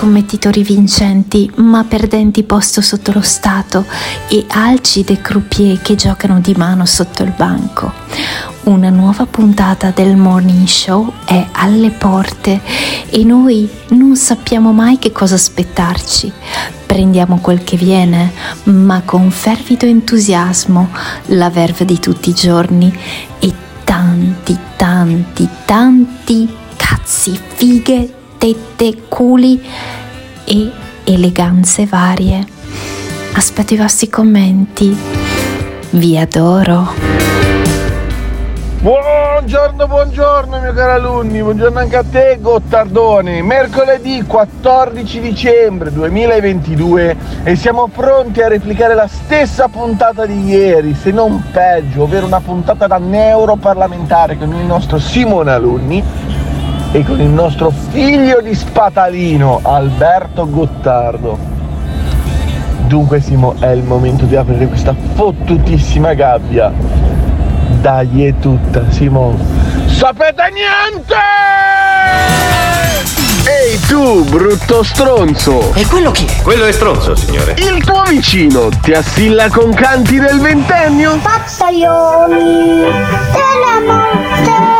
scommettitori vincenti ma perdenti posto sotto lo Stato e alcide croupier che giocano di mano sotto il banco. Una nuova puntata del Morning Show è alle porte e noi non sappiamo mai che cosa aspettarci. Prendiamo quel che viene, ma con fervido entusiasmo, la verve di tutti i giorni e tanti, tanti, tanti cazzi, fighe, tette, culi e eleganze varie. Aspetto i vostri commenti. Vi adoro. Buongiorno, buongiorno mio caro alunni, buongiorno anche a te Gottardone. Mercoledì 14 dicembre 2022 e siamo pronti a replicare la stessa puntata di ieri, se non peggio, ovvero una puntata da neuroparlamentare con il nostro Simone Alunni e con il nostro figlio di spatalino Alberto Gottardo. Dunque Simo, è il momento di aprire questa fottutissima gabbia dai, è tutta, Simone. Sapete niente! Ehi tu, brutto stronzo! E quello chi è? Quello è stronzo, signore. Il tuo vicino ti assilla con canti del ventennio? Pazzaioli della morte!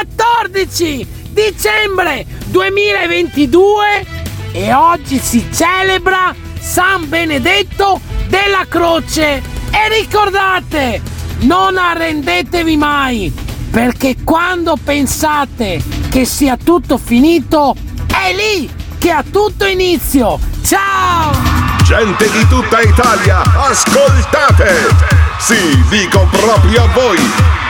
14 dicembre 2022 e oggi si celebra San Benedetto della Croce. E ricordate, non arrendetevi mai, perché quando pensate che sia tutto finito, è lì che ha tutto inizio. Ciao! Gente di tutta Italia, ascoltate! Sì, dico proprio a voi!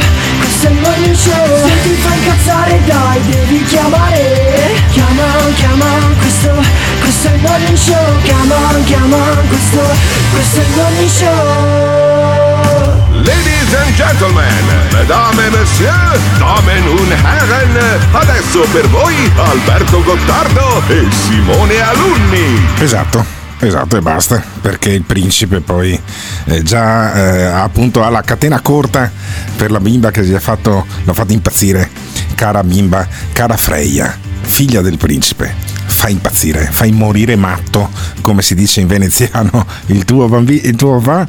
incazzare dai devi chiamare Chiama, chiama, questo, questo è il morning show Chiama, chiama, questo, questo è il morning show Ladies and gentlemen, mesdames et messieurs, damen und herren, adesso per voi Alberto Gottardo e Simone Alunni. Esatto. Esatto, e basta, perché il principe poi eh, già eh, appunto ha la catena corta per la bimba che gli ha fatto, l'ha fatto impazzire. Cara bimba, cara Freya, figlia del principe, fai impazzire, fai morire matto, come si dice in veneziano, il tuo, bambi- il tuo va.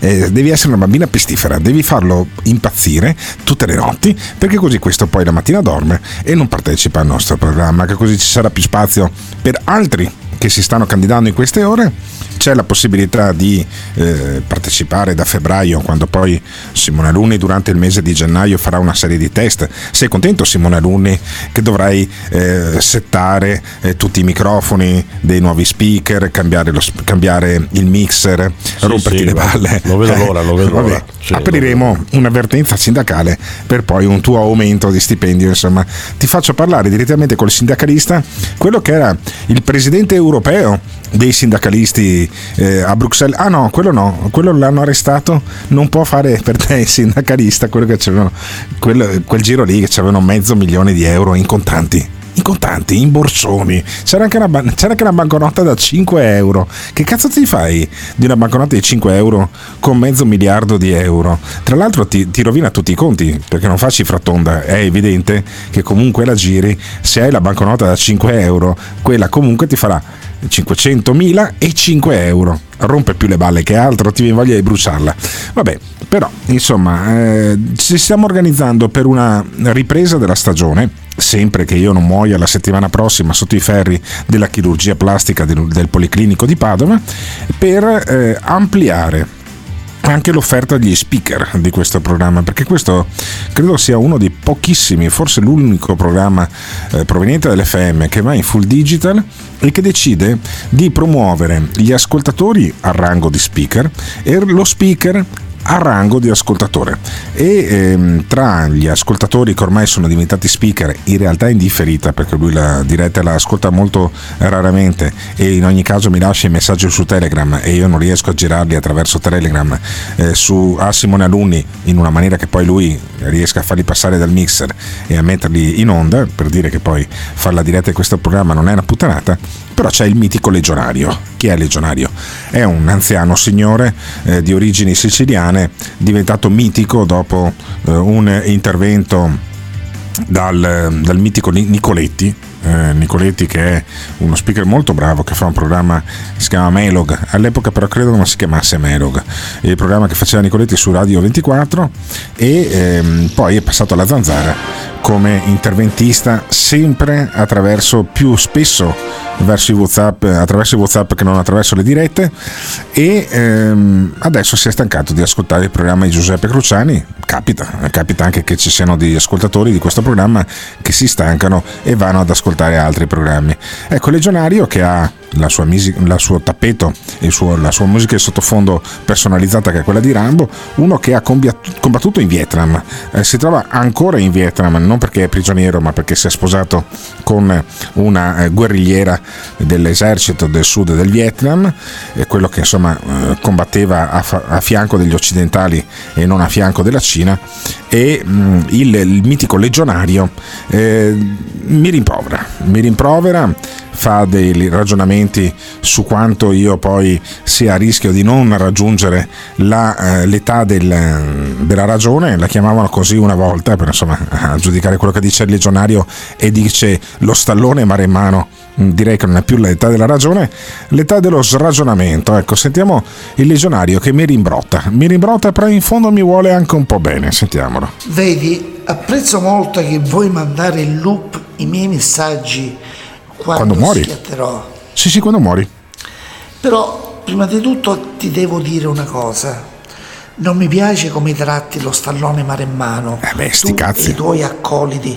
Eh, devi essere una bambina pestifera, devi farlo impazzire tutte le notti, perché così questo poi la mattina dorme e non partecipa al nostro programma, che così ci sarà più spazio per altri che si stanno candidando in queste ore c'è la possibilità di eh, partecipare da febbraio, quando poi Simone Alunni durante il mese di gennaio farà una serie di test. Sei contento Simone Alunni che dovrai eh, settare eh, tutti i microfoni dei nuovi speaker, cambiare, lo, cambiare il mixer, Sì, romperti sì, le balle? lo vedo Eh, l'ora, lo vedo l'ora. Sì, apriremo un'avvertenza sindacale per poi un tuo aumento di stipendio. Insomma, ti faccio parlare direttamente col sindacalista, quello che era il presidente europeo dei sindacalisti eh, a Bruxelles. Ah no, quello no, quello l'hanno arrestato, non può fare per te il sindacalista, quello che c'avevano, quel, quel giro lì che c'avevano mezzo milione di euro in contanti. In contanti, in borsoni, c'era anche, una, c'era anche una banconota da 5 euro. Che cazzo ti fai di una banconota di 5 euro con mezzo miliardo di euro? Tra l'altro ti, ti rovina tutti i conti perché non fa cifra tonda. È evidente che comunque la giri, se hai la banconota da 5 euro, quella comunque ti farà 500.000 e 5 euro. Rompe più le balle che altro, ti viene voglia di bruciarla. Vabbè, però insomma, eh, ci stiamo organizzando per una ripresa della stagione. Sempre che io non muoia la settimana prossima sotto i ferri della chirurgia plastica del, del Policlinico di Padova, per eh, ampliare anche l'offerta degli speaker di questo programma, perché questo credo sia uno dei pochissimi, forse l'unico programma eh, proveniente dall'FM che va in full digital e che decide di promuovere gli ascoltatori a rango di speaker e lo speaker a rango di ascoltatore. E ehm, tra gli ascoltatori che ormai sono diventati speaker in realtà indifferita perché lui la diretta la ascolta molto raramente e in ogni caso mi lascia i messaggi su Telegram e io non riesco a girarli attraverso Telegram eh, su a Simone Alunni in una maniera che poi lui riesca a farli passare dal mixer e a metterli in onda per dire che poi fare la diretta di questo programma non è una puttanata però c'è il mitico legionario. Chi è legionario? È un anziano signore eh, di origini siciliane, diventato mitico dopo eh, un intervento dal, dal mitico Ni- Nicoletti. eh, Nicoletti che è uno speaker molto bravo che fa un programma che si chiama Melog all'epoca però credo non si chiamasse Melog il programma che faceva Nicoletti su Radio 24 e ehm, poi è passato alla Zanzara come interventista sempre attraverso più spesso verso i WhatsApp, attraverso i WhatsApp che non attraverso le dirette. E ehm, adesso si è stancato di ascoltare il programma di Giuseppe Cruciani. Capita, capita anche che ci siano degli ascoltatori di questo programma che si stancano e vanno ad ascoltare altri programmi. Ecco Legionario che ha la sua, misi- la suo tappeto e la sua musica di sottofondo personalizzata che è quella di Rambo, uno che ha combattuto in Vietnam, Eh, si trova ancora in Vietnam non perché è prigioniero ma perché si è sposato con una eh, guerrigliera dell'esercito del sud del Vietnam, eh, quello che insomma eh, combatteva a, fa- a fianco degli occidentali e non a fianco della Cina e mh, il, il mitico legionario eh, mi rimprovera, mi rimprovera fa dei ragionamenti su quanto io poi sia a rischio di non raggiungere la, eh, l'età del- della ragione, la chiamavano così una volta, però insomma a giudicare quello che dice il legionario e dice lo stallone mare in mano, mh, direi che non è più l'età della ragione, l'età dello sragionamento. Ecco, sentiamo il legionario che mi rimbrotta, mi rimbrotta però in fondo mi vuole anche un po' bene, sentiamolo. Vedi, apprezzo molto che vuoi mandare in loop i miei messaggi quando, Quando muori? schiatterò. Sì, sì, quando muori. Però, prima di tutto, ti devo dire una cosa. Non mi piace come tratti lo stallone maremmano. Eh beh, sti cazzi. I tuoi accoliti,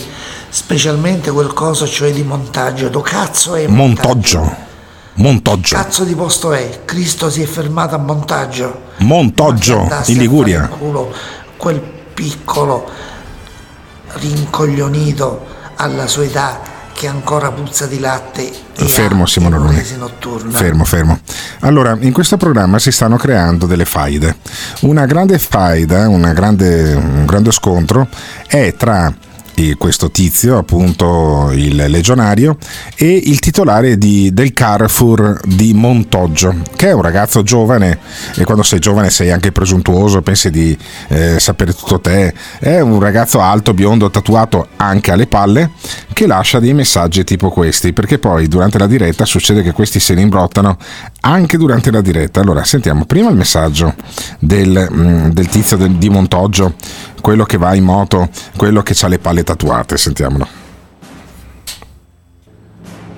specialmente quel coso cioè di montaggio. Do cazzo è Montoggio. Montoggio. Cazzo di posto è? Cristo si è fermato a montaggio. Montoggio in Liguria. culo quel piccolo rincoglionito alla sua età che ancora puzza di latte Fermo Simone Luni. Fermo, fermo. Allora, in questo programma si stanno creando delle faide. Una grande faida, una grande- un grande scontro è tra questo tizio, appunto il legionario, e il titolare di- del Carrefour di Montoggio, che è un ragazzo giovane, e quando sei giovane sei anche presuntuoso, pensi di eh, sapere tutto te, è un ragazzo alto, biondo, tatuato anche alle palle, che lascia dei messaggi tipo questi, perché poi durante la diretta succede che questi se ne imbrottano anche durante la diretta. Allora, sentiamo prima il messaggio del, mm, del tizio del- di Montoggio, quello che va in moto, quello che ha le palle tatuate, sentiamolo.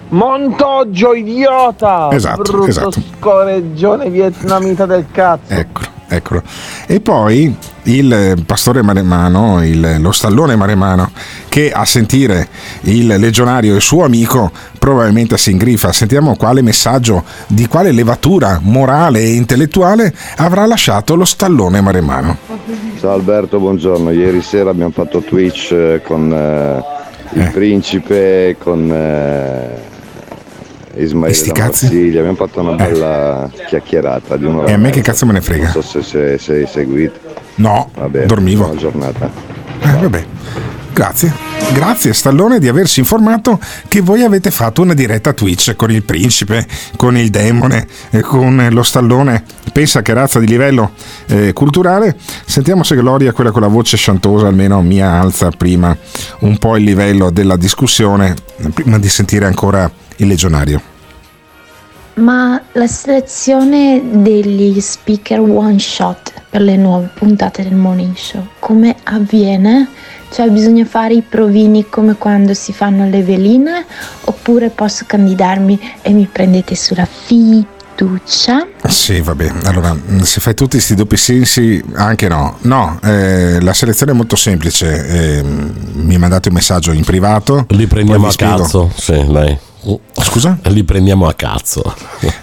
Montoggio, idiota! Esatto, Brutto esatto. scoreggione vietnamita del cazzo. Eccolo, eccolo. E poi il eh, pastore maremano, il- lo stallone maremano, che a sentire il legionario e il suo amico probabilmente si ingrifa. Sentiamo quale messaggio, di quale levatura morale e intellettuale avrà lasciato lo stallone maremano. Ciao Alberto, buongiorno. Ieri sera abbiamo fatto Twitch eh, con eh, il principe, con eh, Ismaele E sti cazzi? Marsiglia. Abbiamo fatto una bella chiacchierata di un'ora. E a me che cazzo me ne frega? Non so se se- se hai seguito. No, Vabbè, dormivo. Buona giornata. Eh, vabbè. Grazie, grazie Stallone di averci informato che voi avete fatto una diretta Twitch con il principe, con il demone, e con lo Stallone. Pensa che razza di livello eh, culturale. Sentiamo se Gloria, quella con la voce sciantosa, almeno mia alza prima un po' il livello della discussione, prima di sentire ancora il legionario. Ma la selezione degli speaker one shot per le nuove puntate del Morning Show, come avviene? Cioè bisogna fare i provini come quando si fanno le veline oppure posso candidarmi e mi prendete sulla fiducia? Sì, vabbè, allora mh, se fai tutti questi doppi sensi, anche no. No, eh, la selezione è molto semplice. eh, mi mandate un messaggio in privato. Li prendiamo a cazzo. Sì, dai. Scusa? Li prendiamo a cazzo.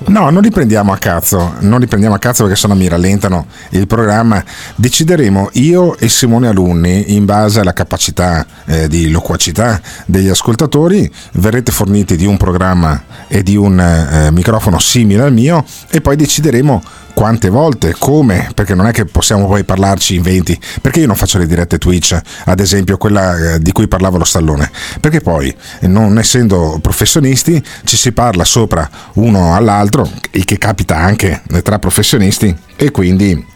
No, non li prendiamo a cazzo, non li prendiamo a cazzo perché sennò mi rallentano il programma. Decideremo io e Simone Alunni, in base alla capacità eh, di loquacità degli ascoltatori, verrete forniti di un programma e di un eh, microfono simile al mio e poi decideremo quante volte, come, perché non è che possiamo poi parlarci in 20, perché io non faccio le dirette Twitch, ad esempio quella eh, di cui parlavo lo stallone, perché poi non essendo professionisti ci si parla sopra uno all'altro, il che capita anche tra professionisti e quindi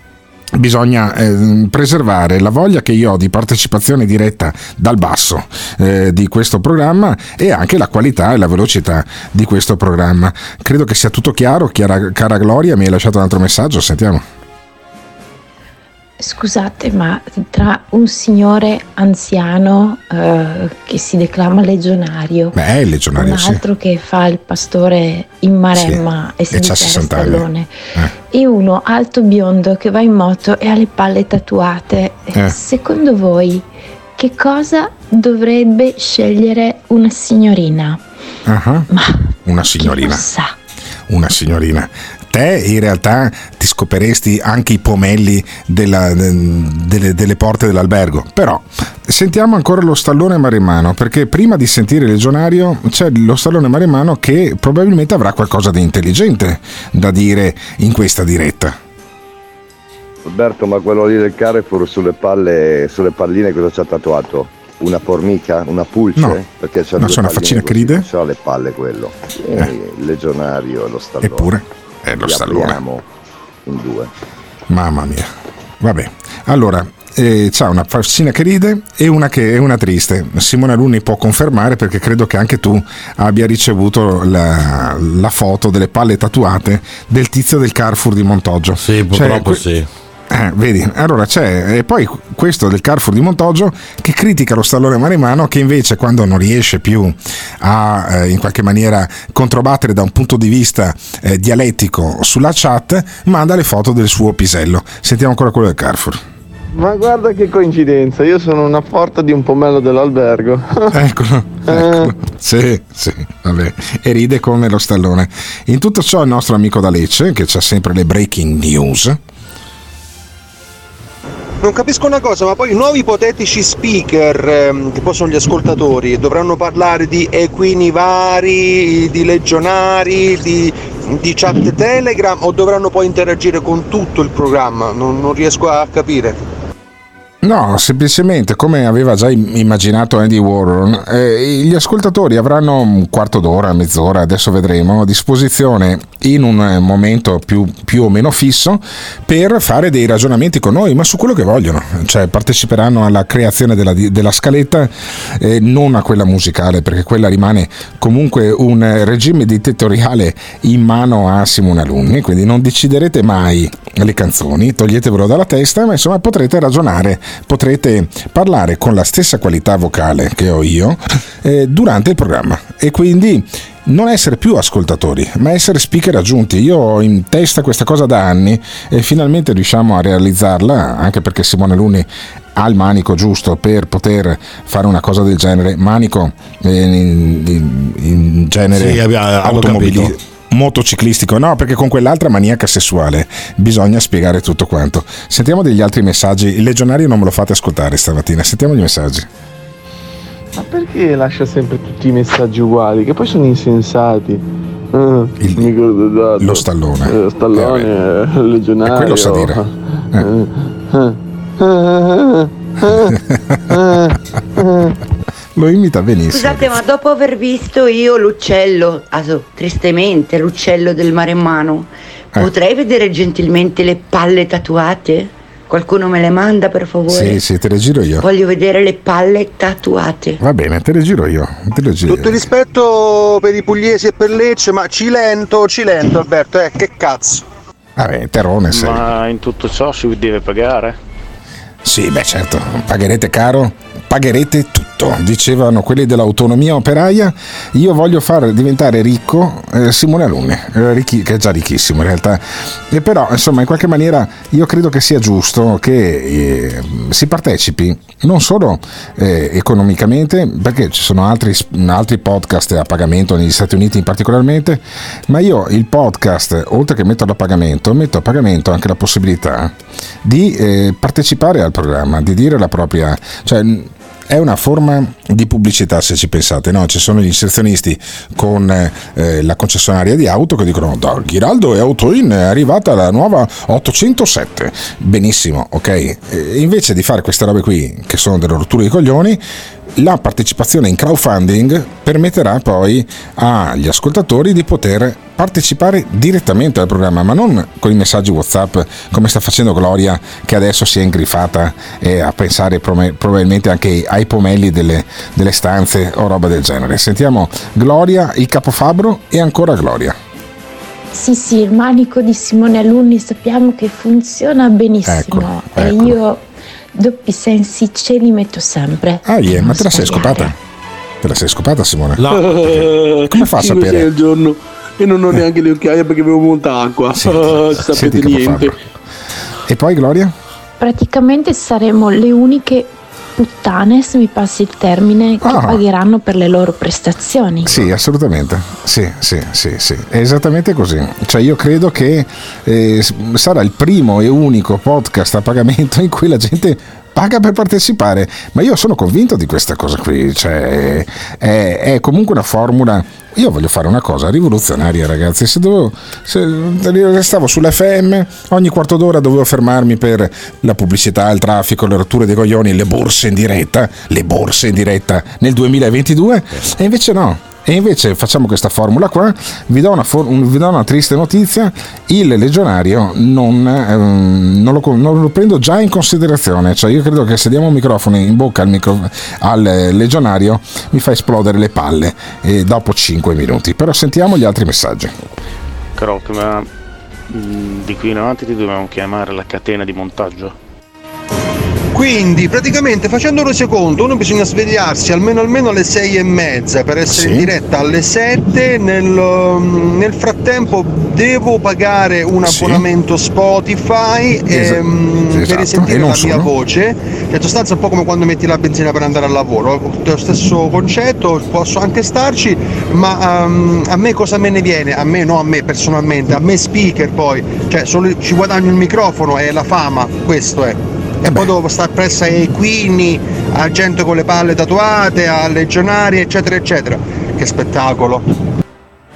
bisogna eh, preservare la voglia che io ho di partecipazione diretta dal basso eh, di questo programma e anche la qualità e la velocità di questo programma. Credo che sia tutto chiaro, Chiara- cara Gloria mi hai lasciato un altro messaggio, sentiamo. Scusate, ma tra un signore anziano eh, che si declama legionario Beh, legionario, un sì. altro che fa il pastore in Maremma Sì, e si c'ha dichiara 60 anni. stallone Eh. e uno alto biondo che va in moto e ha le palle tatuate. Eh. Secondo voi che cosa dovrebbe scegliere una signorina? Ah, Una signorina. Chi lo sa? Una signorina. Te in realtà ti scoperesti anche i pomelli della- delle, delle porte dell'albergo. Però sentiamo ancora lo stallone maremmano, perché prima di sentire il legionario c'è lo stallone maremmano che probabilmente avrà qualcosa di intelligente da dire in questa diretta. Alberto, ma quello lì del Carrefour sulle palle, sulle palline cosa ci ha tatuato? Una formica? Una pulce? No. Perché c'ha No, c'è una faccina che ride. So le palle quello. Eh, Il legionario e lo stallone. Eppure è lo stallone. in due. Mamma mia. Vabbè, allora eh, c'ha una faccina che ride e una che è una triste. Simone Alunni può confermare perché credo che anche tu abbia ricevuto la, la foto delle palle tatuate del tizio del Carrefour di Montoggio. Sì, purtroppo sì. Eh, vedi, allora c'è e poi questo del Carrefour di Montoggio che critica lo stallone maremano che invece quando non riesce più a eh, in qualche maniera controbattere da un punto di vista eh, dialettico sulla chat manda le foto del suo pisello. Sentiamo ancora quello del Carrefour. Ma guarda che coincidenza, io sono una porta di un pomello dell'albergo. Eccolo, eccolo. Sì, sì, vabbè. E ride come lo stallone. In tutto ciò il nostro amico da Lecce, che c'ha sempre le breaking news. Non capisco una cosa, ma poi i nuovi ipotetici speaker, ehm, che poi sono gli ascoltatori, dovranno parlare di equini vari, di legionari, di, di chat Telegram o dovranno poi interagire con tutto il programma? Non, non riesco a capire. No, semplicemente come aveva già im- immaginato Andy Warren, eh, gli ascoltatori avranno un quarto d'ora, mezz'ora, adesso vedremo, a disposizione in un momento più, più o meno fisso per fare dei ragionamenti con noi, ma su quello che vogliono, cioè parteciperanno alla creazione della, della scaletta, eh, non a quella musicale, perché quella rimane comunque un regime dittatoriale in mano a Simone Alunni, quindi non deciderete mai le canzoni, toglietevelo dalla testa, ma insomma potrete ragionare, potrete parlare con la stessa qualità vocale che ho io eh, durante il programma e quindi non essere più ascoltatori, ma essere speaker aggiunti. Io ho in testa questa cosa da anni e finalmente riusciamo a realizzarla, anche perché Simone Luni ha il manico giusto per poter fare una cosa del genere. Manico eh, in, in- in genere Sì, abbiamo- automobili-. Motociclistico, no, perché con quell'altra maniaca sessuale bisogna spiegare tutto quanto. Sentiamo degli altri messaggi. Il legionario non me lo fate ascoltare stamattina. Sentiamo gli messaggi. Ma perché lascia sempre tutti i messaggi uguali? Che poi sono insensati. Eh, il, lo stallone. Eh, stallone, eh, legionario. E quello sa dire. Lo imita benissimo. Scusate, ma dopo aver visto io l'uccello, ah, so, tristemente l'uccello del maremmano, Eh. potrei vedere gentilmente le palle tatuate? Qualcuno me le manda per favore? Sì, sì, te le giro io. Voglio vedere le palle tatuate. Va bene, te le giro io. Te le giro Tutto rispetto per i pugliesi e per Lecce, ma Cilento, Cilento Alberto, eh, che cazzo. Vabbè, terrone sei. Ma in tutto ciò si deve pagare? Sì, beh certo, pagherete caro, pagherete tutto, dicevano quelli dell'autonomia operaia. Io voglio far diventare ricco eh, Simone Alunni, eh, ricchi- che è già ricchissimo in realtà. E però, insomma, in qualche maniera io credo che sia giusto che eh, si partecipi non solo eh, economicamente, perché ci sono altri, altri podcast a pagamento negli Stati Uniti in particolarmente, ma io il podcast, oltre che metterlo a pagamento, metto a pagamento anche la possibilità di eh, partecipare al programma, di dire la propria... Cioè, è una forma di pubblicità se ci pensate, no? ci sono gli inserzionisti con eh, la concessionaria di auto che dicono da Ghiraldo e Autoin è arrivata la nuova 807, benissimo, ok? E invece di fare queste robe qui che sono delle rotture di coglioni, la partecipazione in crowdfunding permetterà poi agli ascoltatori di poter partecipare direttamente al programma, ma non con i messaggi WhatsApp come sta facendo Gloria, che adesso si è ingrifata e a pensare prome- probabilmente anche ai pomelli delle, delle stanze o roba del genere. Sentiamo Gloria, il capofabbro e ancora Gloria. Sì, sì, il manico di Simone Alunni sappiamo che funziona benissimo Eccolo, e eccolo. io doppi sensi ce li metto sempre. Ah, yeah, ma te la sei scopata? Te la sei scopata Simone? Come fa a sapere? al giorno e non ho neanche le occhiaie perché avevo molta acqua. Senti sapete che niente. E poi Gloria? Praticamente saremo le uniche puttane, se mi passi il termine, che Ah. pagheranno per le loro prestazioni. Sì, assolutamente. Sì, sì, sì, sì. È esattamente così. Cioè io credo che eh, sarà il primo e unico podcast a pagamento in cui la gente paga per partecipare. Ma io sono convinto di questa cosa qui. Cioè, è, è comunque una formula. Io voglio fare una cosa rivoluzionaria, ragazzi. Se, dovevo, se restavo sull'FM, ogni quarto d'ora dovevo fermarmi per la pubblicità, il traffico, le rotture dei coglioni, le borse in diretta, le borse in diretta nel 2022. E invece no. E invece facciamo questa formula qua, vi do una, for- vi do una triste notizia, il legionario non, ehm, non lo, non lo prendo già in considerazione, cioè io credo che se diamo un microfono in bocca al, micro- al legionario mi fa esplodere le palle eh, dopo 5 minuti, però sentiamo gli altri messaggi. Croc, ma mm, di qui in avanti ti dobbiamo chiamare la catena di montaggio. Quindi praticamente facendo resoconto uno bisogna svegliarsi almeno almeno alle sei e mezza per essere Sì. in diretta alle 7 nel, um, nel frattempo devo pagare un Sì. abbonamento Spotify Esa- ehm, esatto, per risentire la mia solo. voce che in sostanza è un po' come quando metti la benzina per andare al lavoro lo stesso concetto posso anche starci ma um, a me cosa me ne viene? a me no a me personalmente a me speaker poi cioè solo ci guadagno il microfono e la fama questo è e poi devo stare presso ai equini, a gente con le palle tatuate, a legionari, eccetera, eccetera. Che spettacolo!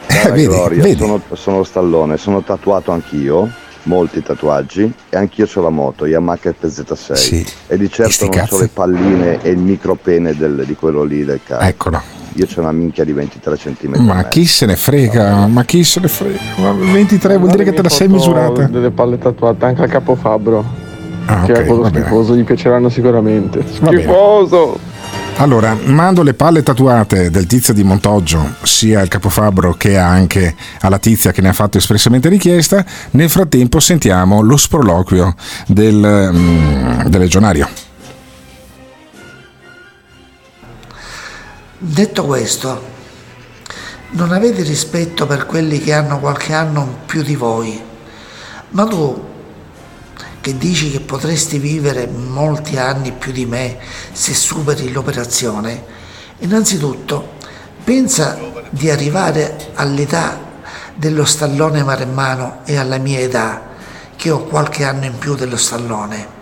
Cara vedi, Gloria, vedi. Sono, sono stallone, sono tatuato anch'io, molti tatuaggi, e anch'io ho la moto, Yamaha FZ6. Sì. E di certo non cazzi. so le palline e il micropene del- di quello lì del carro. Eccolo. Io c'ho una minchia di 23 cm. Ma chi se ne frega? Ma chi se ne frega? Ma 23 vuol dire che te la sei misurata. delle palle tatuate anche al capofabbro. Ah, che ok, è quello va bene. schifoso, gli piaceranno sicuramente. Schifoso! Allora, mando le palle tatuate del tizio di Montoggio sia al capofabbro che anche alla tizia che ne ha fatto espressamente richiesta. Nel frattempo sentiamo lo sproloquio del, mm, del legionario. Detto questo, non avete rispetto per quelli che hanno qualche anno più di voi. Ma tu, che dici che potresti vivere molti anni più di me se superi l'operazione, innanzitutto pensa di arrivare all'età dello stallone maremmano e alla mia età, che ho qualche anno in più dello stallone.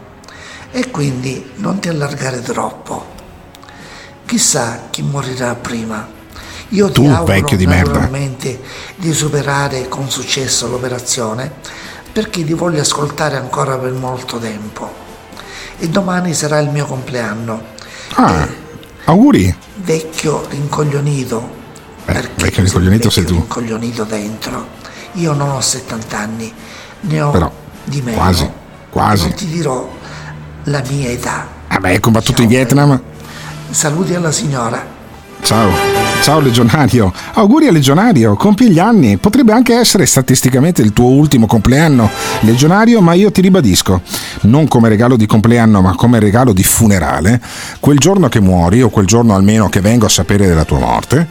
E quindi non ti allargare troppo. Chissà chi morirà prima. Io Tu, ti auguro vecchio di merda. naturalmente di superare con successo l'operazione perché ti voglio ascoltare ancora per molto tempo. E domani sarà il mio compleanno. Ah, auguri. Vecchio rincoglionito, Vecchio ricoglionito sei tu. rincoglionito dentro. Io non ho 70 anni, ne ho Però, di meno. quasi, quasi. Non ti dirò la mia età. Vabbè, hai combattuto in Vietnam. Saluti alla signora. Ciao, ciao legionario. Auguri al legionario, compi gli anni. Potrebbe anche essere statisticamente il tuo ultimo compleanno, legionario, ma io ti ribadisco, non come regalo di compleanno, ma come regalo di funerale, quel giorno che muori, o quel giorno almeno che vengo a sapere della tua morte,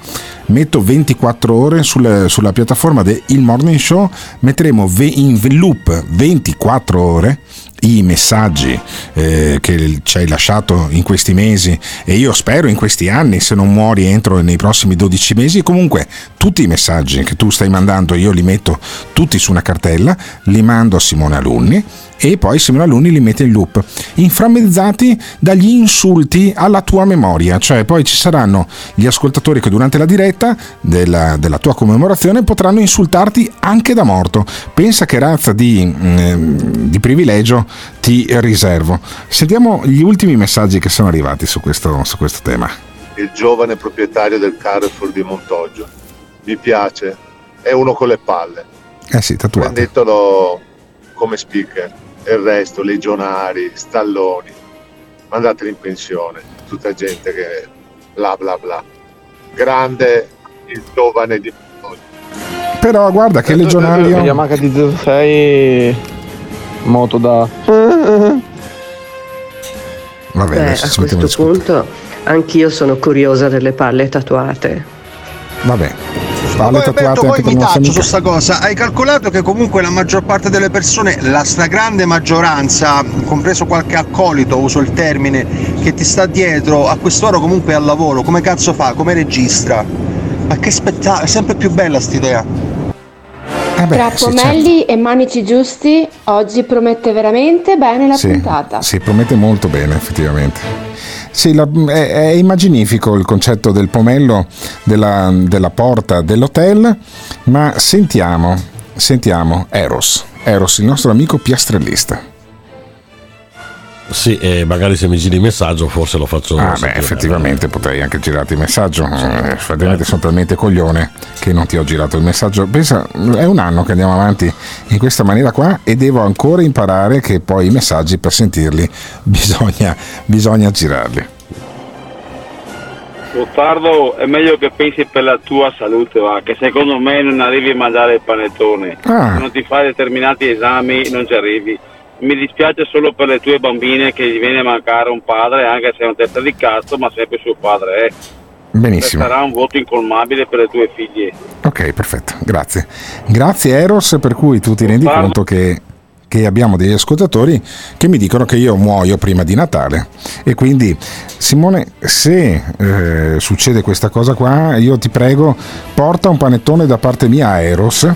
metto 24 ore sul- sulla piattaforma del Morning Show, metteremo in loop 24 ore i messaggi eh, che ci hai lasciato in questi mesi. E io spero in questi anni se non muori entro nei prossimi 12 mesi comunque tutti i messaggi che tu stai mandando io li metto tutti su una cartella li mando a Simone Alunni e poi Simone Alunni li mette in loop inframmezzati dagli insulti alla tua memoria cioè poi ci saranno gli ascoltatori che durante la diretta della, della tua commemorazione potranno insultarti anche da morto pensa che razza di, mm, di privilegio ti riservo sentiamo gli ultimi messaggi che sono arrivati su questo, su questo tema il giovane proprietario del Carrefour di Montoggio. Mi piace, è uno con le palle. eh sì tatuato Prendetelo come speaker. Il resto, legionari, stalloni, mandateli in pensione. Tutta gente che bla bla bla. Grande il giovane di Montoggio. però guarda che legionario Yamaha D06 moto da Vabbè, Beh, adesso a questo punto anch'io sono curiosa delle palle tatuate. Vabbè, palle Poi tatuate Alberto, anche poi per mi nostra taccio su sta cosa. Hai calcolato che comunque la maggior parte delle persone, la stragrande maggioranza, compreso qualche accolito, uso il termine, che ti sta dietro, a quest'ora comunque è al lavoro, come cazzo fa? Come registra? Ma che spettacolo, è sempre più bella st'idea. Eh Tra sì, pomelli e manici giusti, oggi promette veramente bene la Sì, puntata. sì, promette molto bene, effettivamente. Sì, la- è, è immaginifico il concetto del pomello della, della porta dell'hotel, ma sentiamo, sentiamo Eros, Eros, il nostro amico piastrellista. Sì, e magari se mi giri il messaggio forse lo faccio. Ah, beh, effettivamente potrei anche girarti il messaggio. Eh, effettivamente sono talmente coglione che non ti ho girato il messaggio. Pensa, è un anno che andiamo avanti in questa maniera qua e devo ancora imparare che poi i messaggi per sentirli bisogna, bisogna girarli. Gottardo, è meglio che pensi per la tua salute, va, che secondo me non arrivi a mangiare il panettone. Ah. Se non ti fai determinati esami non ci arrivi. Mi dispiace solo per le tue bambine che gli viene a mancare un padre, anche se è un testa di cazzo, ma sempre suo padre è. Benissimo. Sarà un voto incolmabile per le tue figlie. Ok, perfetto, grazie. Grazie Eros, per cui tu ti rendi Parla. conto che, che abbiamo degli ascoltatori che mi dicono che io muoio prima di Natale. E quindi, Simone, se eh, succede questa cosa qua, io ti prego, porta un panettone da parte mia a Eros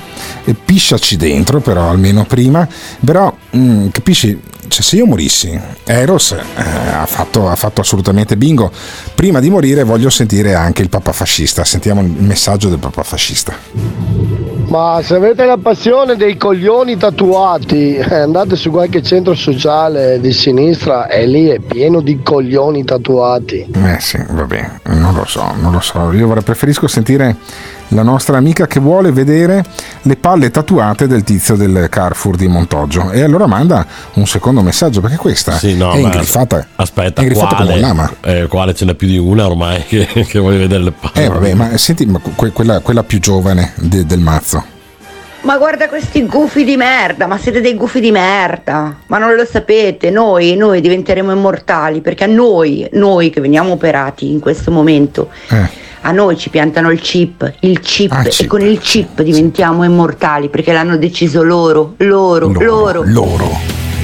e pisciaci dentro, però almeno prima. Però, mm, capisci? Cioè, se io morissi, Eros eh, ha, fatto, ha fatto assolutamente bingo. Prima di morire voglio sentire anche il Papa fascista. Sentiamo il messaggio del Papa fascista. Ma se avete la passione dei coglioni tatuati, eh, andate su qualche centro sociale di sinistra e lì è pieno di coglioni tatuati. Eh sì, vabbè, non lo so, non lo so. Io preferisco sentire la nostra amica che vuole vedere le palle tatuate del tizio del Carrefour di Montoggio. E allora manda un secondo messaggio, perché questa Sì, no, è ingriffata. Aspetta, è ingriffata come un quale, lama. eh, quale ce n'è più di una ormai che, che voglio vedere le palle. Eh vabbè, ma senti, ma que- quella, quella più giovane de- del mazzo. Ma guarda questi gufi di merda, ma siete dei gufi di merda. Ma non lo sapete, noi, noi diventeremo immortali perché a noi, noi che veniamo operati in questo momento, Eh. A noi ci piantano il chip, il chip, Ah, e chip. con il chip diventiamo immortali perché l'hanno deciso loro, loro, loro. loro,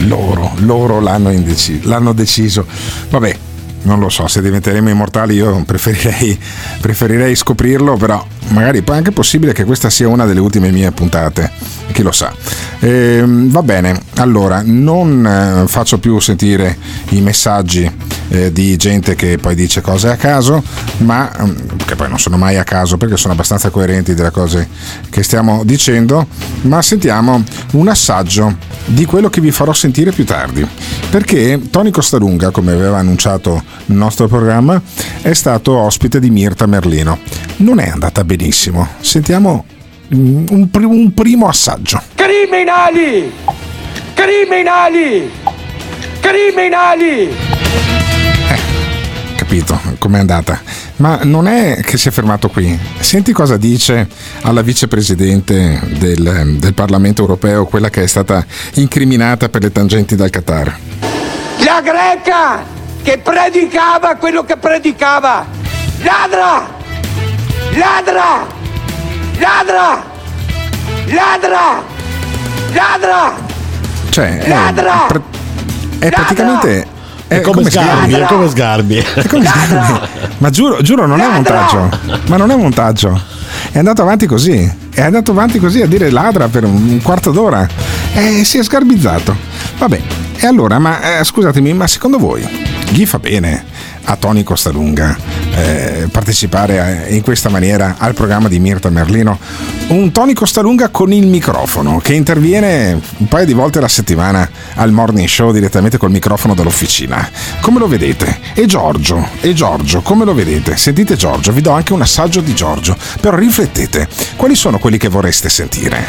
loro, loro l'hanno, indeci- l'hanno deciso. Vabbè, non lo so, se diventeremo immortali io preferirei, preferirei scoprirlo, però magari è anche possibile che questa sia una delle ultime mie puntate, chi lo sa. Ehm, va bene, allora non eh, faccio più sentire i messaggi eh, di gente che poi dice cose a caso, ma mm, che poi non sono mai a caso perché sono abbastanza coerenti delle cose che stiamo dicendo, ma sentiamo un assaggio di quello che vi farò sentire più tardi. Perché Tony Costalunga, come aveva annunciato il nostro programma, è stato ospite di Mirta Merlino. Non è andata benissimo. Sentiamo mm, un, pri- un primo assaggio. Criminali! Criminali! Criminali! Capito com'è andata? Ma non è che si è fermato qui. Senti cosa dice alla vicepresidente del, del Parlamento europeo, quella che è stata incriminata per le tangenti dal Qatar. La greca che predicava quello che predicava! Ladra! Ladra! Ladra! Ladra! Ladra! Cioè, è, Ladra! pra- è praticamente. È come Sgarbi, è come Sgarbi. È come Sgarbi. Ma giuro, giuro, non è montaggio. Ma non è montaggio. È andato avanti così. È andato avanti così a dire ladra per un, un quarto d'ora. E si è sgarbizzato. Vabbè. E allora, ma eh, scusatemi, ma secondo voi gli fa bene a Tony Costalunga eh, partecipare eh, in questa maniera al programma di Mirta Merlino? Un Tony Costalunga con il microfono che interviene un paio di volte alla settimana al morning show direttamente col microfono dall'officina. Come lo vedete? E Giorgio, e Giorgio, come lo vedete? Sentite Giorgio, vi do anche un assaggio di Giorgio, però riflettete, quali sono quelli che vorreste sentire?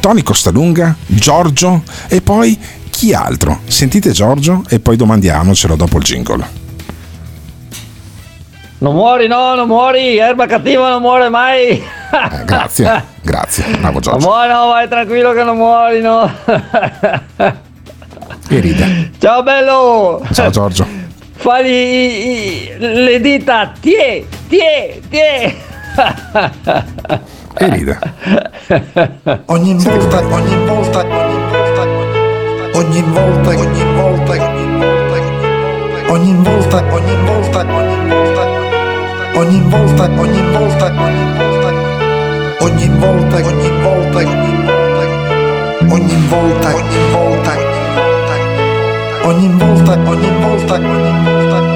Tony Costalunga, Giorgio e poi chi altro? Sentite Giorgio e poi domandiamocelo dopo il jingle. Non muori, no, non muori, erba cattiva non muore mai. Eh, grazie, grazie, bravo Non Giorgio. muori, no, vai tranquillo che non muori, no. E ride. Ciao bello. Ciao Giorgio. Fagli i- i- le dita, tie, tie, tie. E ride. Ogni volta, ogni volta, ogni volta, ogni volta, ogni volta, ogni volta, ogni volta, ogni volta, ogni volta, ogni volta, ogni volta, ogni volta, ogni volta, ogni volta, ogni volta, ogni volta, ogni volta, ogni volta, ogni volta.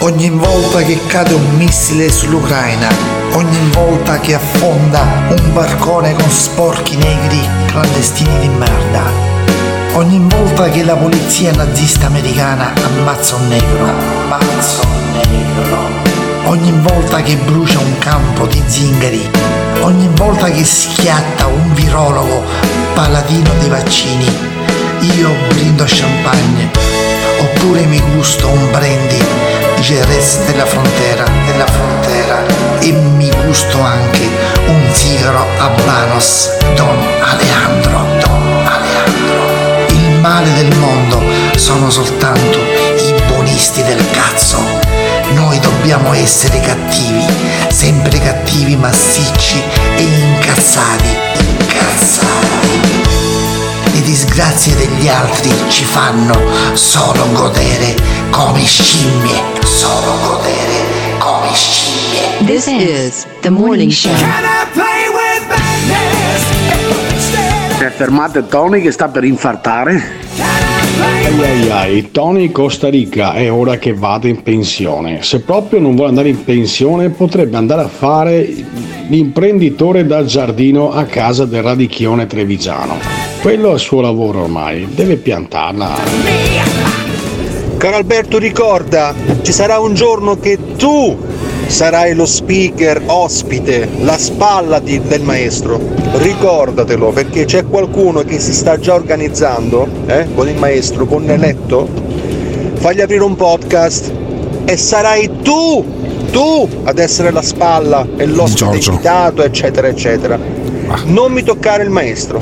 Ogni volta che cade un missile sull'Ucraina, ogni volta che affonda un barcone con sporchi negri clandestini di merda, ogni volta che la polizia nazista americana ammazza un negro, ammazza un negro, ogni volta che brucia un campo di zingari, ogni volta che schiatta un virologo paladino dei vaccini, io brindo champagne, oppure mi gusto un brandy Jerez della frontera, della frontera, e mi gusto anche un sigaro Don Alejandro, Don Alejandro. Il male del mondo sono soltanto i buonisti del cazzo. Noi dobbiamo essere cattivi, sempre cattivi, massicci e incazzati, incazzati. Le disgrazie degli altri ci fanno solo godere come scimmie, solo godere come scimmie. This is the morning show. Fermate Tony che sta per infartare. Ai ai ai, Tony Costa Rica è ora che vada in pensione. Se proprio non vuole andare in pensione, potrebbe andare a fare l'imprenditore da giardino a casa del Radichione Trevigiano. Quello è il suo lavoro ormai, deve piantarla. Caro Alberto, ricorda, ci sarà un giorno che tu sarai lo speaker ospite, la spalla di- del maestro. Ricordatelo perché c'è qualcuno che si sta già organizzando eh, con il maestro, con Neletto. Fagli aprire un podcast e sarai tu, tu ad essere la spalla e l'ospite invitato, eccetera, eccetera. Non mi toccare il maestro.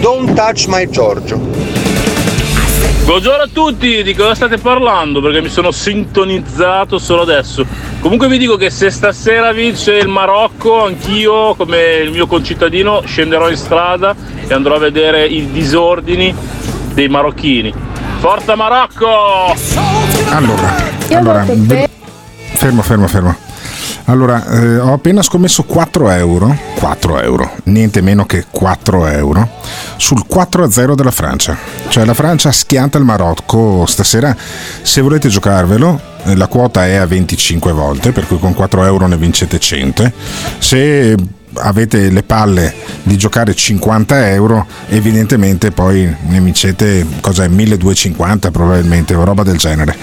Don't touch my Giorgio. Buongiorno a tutti, di cosa state parlando? Perché mi sono sintonizzato solo adesso. Comunque vi dico che se stasera vince il Marocco, anch'io, come il mio concittadino, scenderò in strada e andrò a vedere i disordini dei marocchini. Forza Marocco! Allora, allora fermo, fermo, fermo. Allora, eh, ho appena scommesso 4 euro, 4 euro, niente meno che 4 euro, sul 4-0 della Francia. Cioè la Francia schianta il Marocco stasera. Se volete giocarvelo, eh, la quota è a 25 volte, per cui con 4 euro ne vincete 100. Se avete le palle di giocare 50 euro evidentemente poi ne vincete cos'è 1250 probabilmente o roba del genere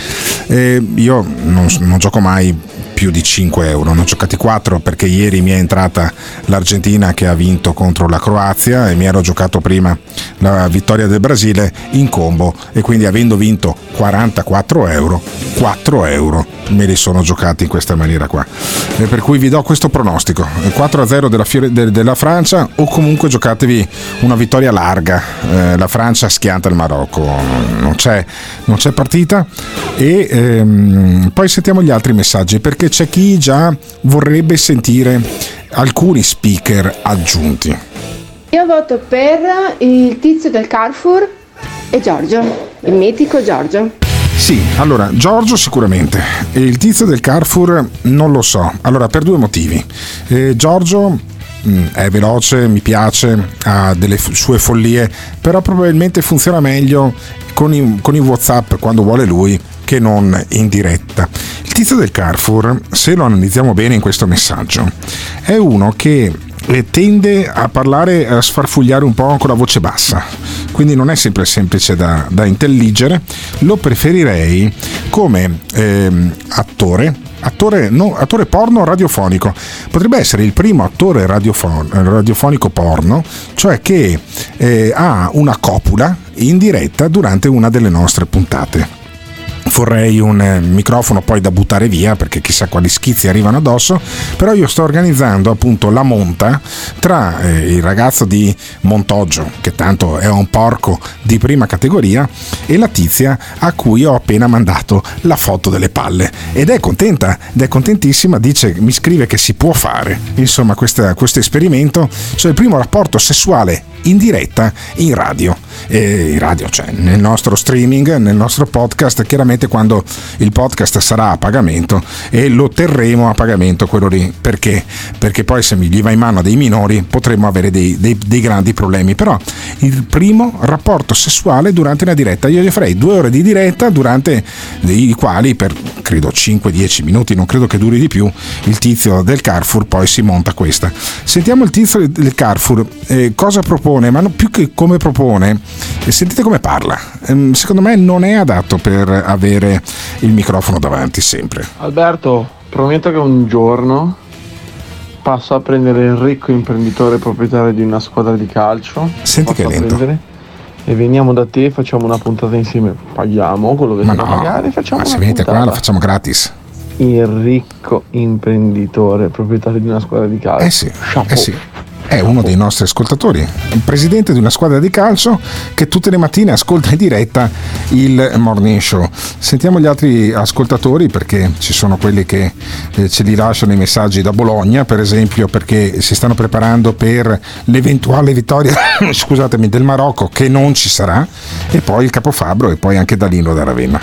e io non, non gioco mai più di 5 euro. Ne ho giocati 4 perché ieri mi è entrata l'Argentina che ha vinto contro la Croazia e mi ero giocato prima la vittoria del Brasile in combo e quindi avendo vinto 44 euro, 4 euro me li sono giocati in questa maniera qua. E per cui vi do questo pronostico: 4-0 della, Fiore, de, della Francia o comunque giocatevi una vittoria larga. Eh, la Francia schianta il Marocco, non c'è, non c'è partita. E ehm, poi sentiamo gli altri messaggi perché c'è chi già vorrebbe sentire alcuni speaker aggiunti. Io voto per il tizio del Carrefour e Giorgio, il mitico Giorgio. Sì, allora Giorgio sicuramente, e il tizio del Carrefour non lo so, allora per due motivi. Eh, Giorgio mm, è veloce, mi piace, ha delle f- sue follie, però probabilmente funziona meglio con i, con i WhatsApp quando vuole lui che non in diretta. Il tizio del Carrefour, se lo analizziamo bene in questo messaggio, è uno che tende a parlare, a sfarfugliare un po' con la voce bassa, quindi non è sempre semplice da, da intelligere. Lo preferirei come ehm, attore. Attore, no, attore porno radiofonico potrebbe essere il primo attore radiofon- radiofonico porno, cioè che eh, ha una copula in diretta durante una delle nostre puntate vorrei un eh, microfono poi da buttare via perché chissà quali schizzi arrivano addosso, però io sto organizzando appunto la monta tra eh, il ragazzo di Montoggio, che tanto è un porco di prima categoria, e la tizia a cui ho appena mandato la foto delle palle. Ed è contenta, ed è contentissima, dice, mi scrive che si può fare, insomma, questa, questo esperimento, cioè il primo rapporto sessuale in diretta in radio, eh, in radio cioè nel nostro streaming, nel nostro podcast, chiaramente quando il podcast sarà a pagamento e lo terremo a pagamento quello lì, perché? Perché poi se gli va in mano dei minori potremmo avere dei, dei, dei grandi problemi, però il primo rapporto sessuale durante una diretta, io gli farei due ore di diretta durante i quali per credo 5-10 minuti, non credo che duri di più, il tizio del Carrefour poi si monta questa. Sentiamo il tizio del Carrefour, eh, cosa propone? ma no, più che come propone, eh, sentite come parla. Ehm, secondo me non è adatto per avere il microfono davanti sempre. Alberto, prometto che un giorno passo a prendere il ricco imprenditore proprietario di una squadra di calcio. Senti che lento. prendere E veniamo da te, facciamo una puntata insieme. Paghiamo quello che Ma può no, pagare, facciamo ma se venite qua puntata. la facciamo gratis. Il ricco imprenditore proprietario di una squadra di calcio. Eh sì, Chapeau. eh sì. È uno dei nostri ascoltatori, il presidente di una squadra di calcio che tutte le mattine ascolta in diretta il morning show. Sentiamo gli altri ascoltatori perché ci sono quelli che eh, ce li lasciano i messaggi da Bologna, per esempio, perché si stanno preparando per l'eventuale vittoria scusatemi, del Marocco che non ci sarà, e poi il capofabro e poi anche Danilo da Ravenna.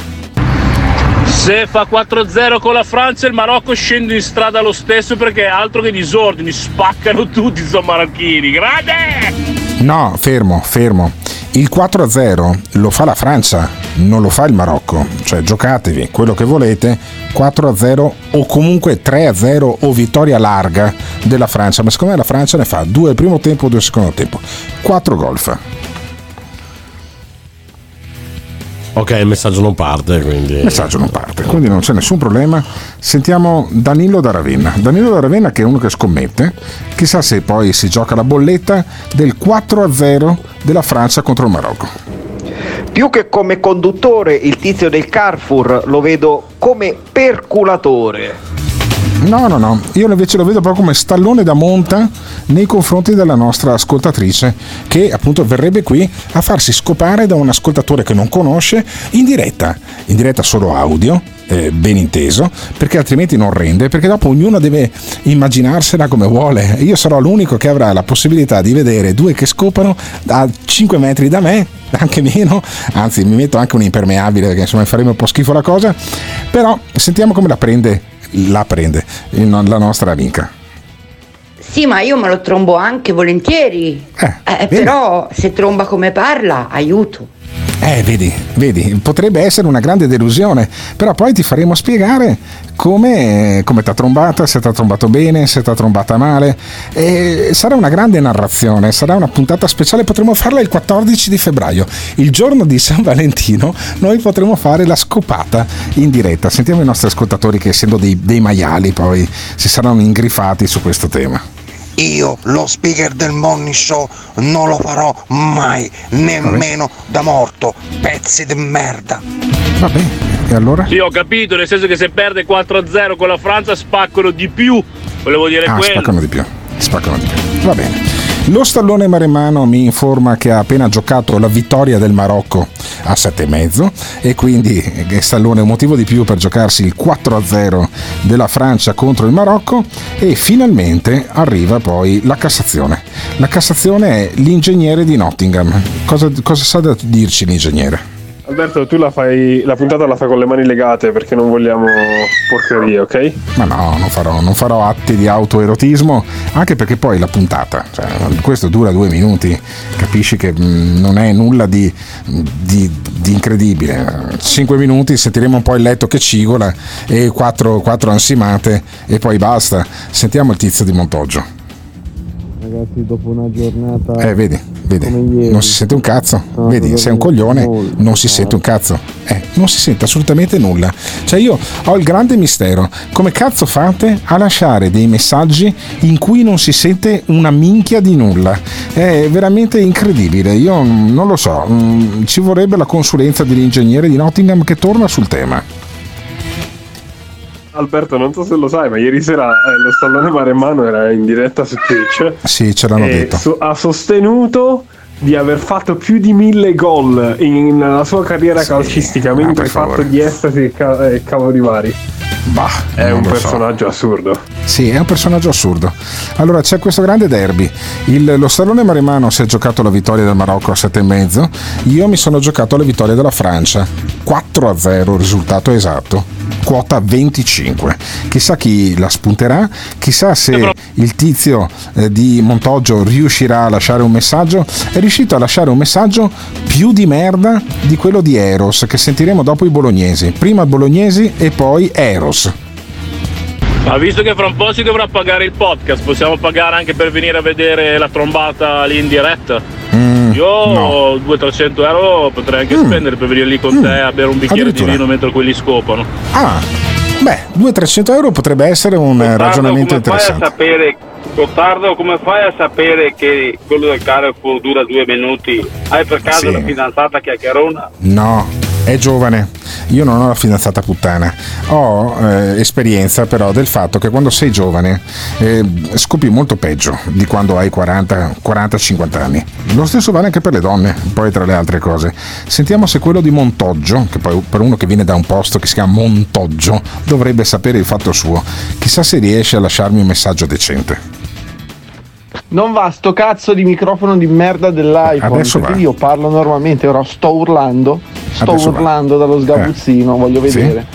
Se fa 4-0 con la Francia il Marocco scende in strada lo stesso perché altro che disordini, spaccano tutti sono marocchini. Grande! No, fermo, fermo. Il 4-0 lo fa la Francia, non lo fa il Marocco. Cioè giocatevi quello che volete, 4-0 o comunque 3-0 o vittoria larga della Francia. Ma secondo me la Francia ne fa due al primo tempo, due al secondo tempo. 4 gol fa. Ok, il messaggio non parte, quindi. Il messaggio non parte, quindi non c'è nessun problema. Sentiamo Danilo da Ravenna. Danilo da Ravenna che è uno che scommette, chissà se poi si gioca la bolletta del 4-0 della Francia contro il Marocco. Più che come conduttore, il tizio del Carrefour lo vedo come perculatore. No, no, no, io invece lo vedo proprio come stallone da monta nei confronti della nostra ascoltatrice che appunto verrebbe qui a farsi scopare da un ascoltatore che non conosce in diretta, in diretta solo audio, eh, ben inteso, perché altrimenti non rende, perché dopo ognuno deve immaginarsela come vuole. Io sarò l'unico che avrà la possibilità di vedere due che scopano a 5 metri da me, anche meno, anzi mi metto anche un impermeabile perché insomma faremo un po' schifo la cosa, però sentiamo come la prende, la prende la nostra amica. Sì, ma io me lo trombo anche volentieri. Eh, però se tromba come parla, aiuto. Eh, vedi, vedi, potrebbe essere una grande delusione, però poi ti faremo spiegare come, come ti ha trombata, se ti ha trombato bene, se ti ha trombata male. E sarà una grande narrazione, sarà una puntata speciale, potremo farla il 14 di febbraio, il giorno di San Valentino, noi potremo fare la scopata in diretta. Sentiamo i nostri ascoltatori che essendo dei, dei maiali poi si saranno ingrifati su questo tema. Io, lo speaker del morning show, non lo farò mai, nemmeno da morto. Pezzi di merda. Vabbè, e allora? Sì, ho capito, nel senso che se perde 4-0 con la Francia spaccano di più. Volevo dire Ah, quello. spaccano di più. Spaccano di più. Va bene. Lo stallone maremano mi informa che ha appena giocato la vittoria del Marocco a 7,5 e quindi Stallone è un motivo di più per giocarsi il 4-0 della Francia contro il Marocco e finalmente arriva poi la Cassazione. La Cassazione è l'ingegnere di Nottingham. Cosa, cosa sa da dirci l'ingegnere? Alberto, tu la fai, la puntata la fai con le mani legate perché non vogliamo porcherie, ok? Ma no, non farò, non farò atti di autoerotismo, anche perché poi la puntata, cioè, questo dura due minuti, capisci che mh, non è nulla di, di- di incredibile. Cinque minuti, sentiremo un po' il letto che cigola e quattro, quattro ansimate e poi basta. Sentiamo il tizio di Montoggio. Ragazzi, dopo una giornata. Eh, vedi, vedi, ieri. non si sente un cazzo. Vedi, sei un coglione, non si sente un cazzo. Eh, non si sente assolutamente nulla. Cioè, io ho il grande mistero. Come cazzo fate a lasciare dei messaggi in cui non si sente una minchia di nulla? È veramente incredibile. Io non lo so. mm, Ci vorrebbe la consulenza dell'ingegnere di Nottingham che torna sul tema. Alberto, non so se lo sai, ma ieri sera eh, lo stallone maremmano era in diretta su Twitch. Sì, ce l'hanno detto. so- ha sostenuto di aver fatto più di mille gol in- nella sua carriera calcistica, mentre per ha fatto di estasi e, ca- e cavoli vari. Bah, È un lo so. personaggio assurdo. Sì, è un personaggio assurdo. Allora c'è questo grande derby. Il- lo Stallone Maremano si è giocato la vittoria del Marocco a 7,5. Io mi sono giocato la vittoria della Francia. 4 a 0, risultato esatto. Quota 25. Chissà chi la spunterà, chissà se il tizio eh, di Montoggio riuscirà a lasciare un messaggio. È riuscito a lasciare un messaggio più di merda di quello di Eros, che sentiremo dopo i bolognesi. Prima bolognesi e poi Eros. Ma visto che fra un po' si dovrà pagare il podcast, possiamo pagare anche per venire a vedere la trombata lì in diretta? Mm, Io 200-300 euro potrei anche spendere per venire lì con te a bere un bicchiere di vino mentre quelli scopano. Ah, beh, 200-300 euro potrebbe essere un eh, ragionamento come fai a interessante. sapere, Gottardo, come fai a sapere che quello del Carrefour dura due minuti? Hai per caso Sì. la fidanzata chiacchierona? No, è giovane. Io non ho la fidanzata puttana. Ho eh, esperienza però del fatto che quando sei giovane eh, scopi molto peggio di quando hai 40 40-50 anni. Lo stesso vale anche per le donne, poi tra le altre cose. Sentiamo se quello di Montoggio, che poi per uno che viene da un posto che si chiama Montoggio, dovrebbe sapere il fatto suo. Chissà se riesce a lasciarmi un messaggio decente. Non va sto cazzo di microfono di merda dell'iPhone. Adesso perché va. io parlo normalmente, ora sto urlando. Sto Adesso va. urlando dallo sgabuzzino, voglio Sì. vedere.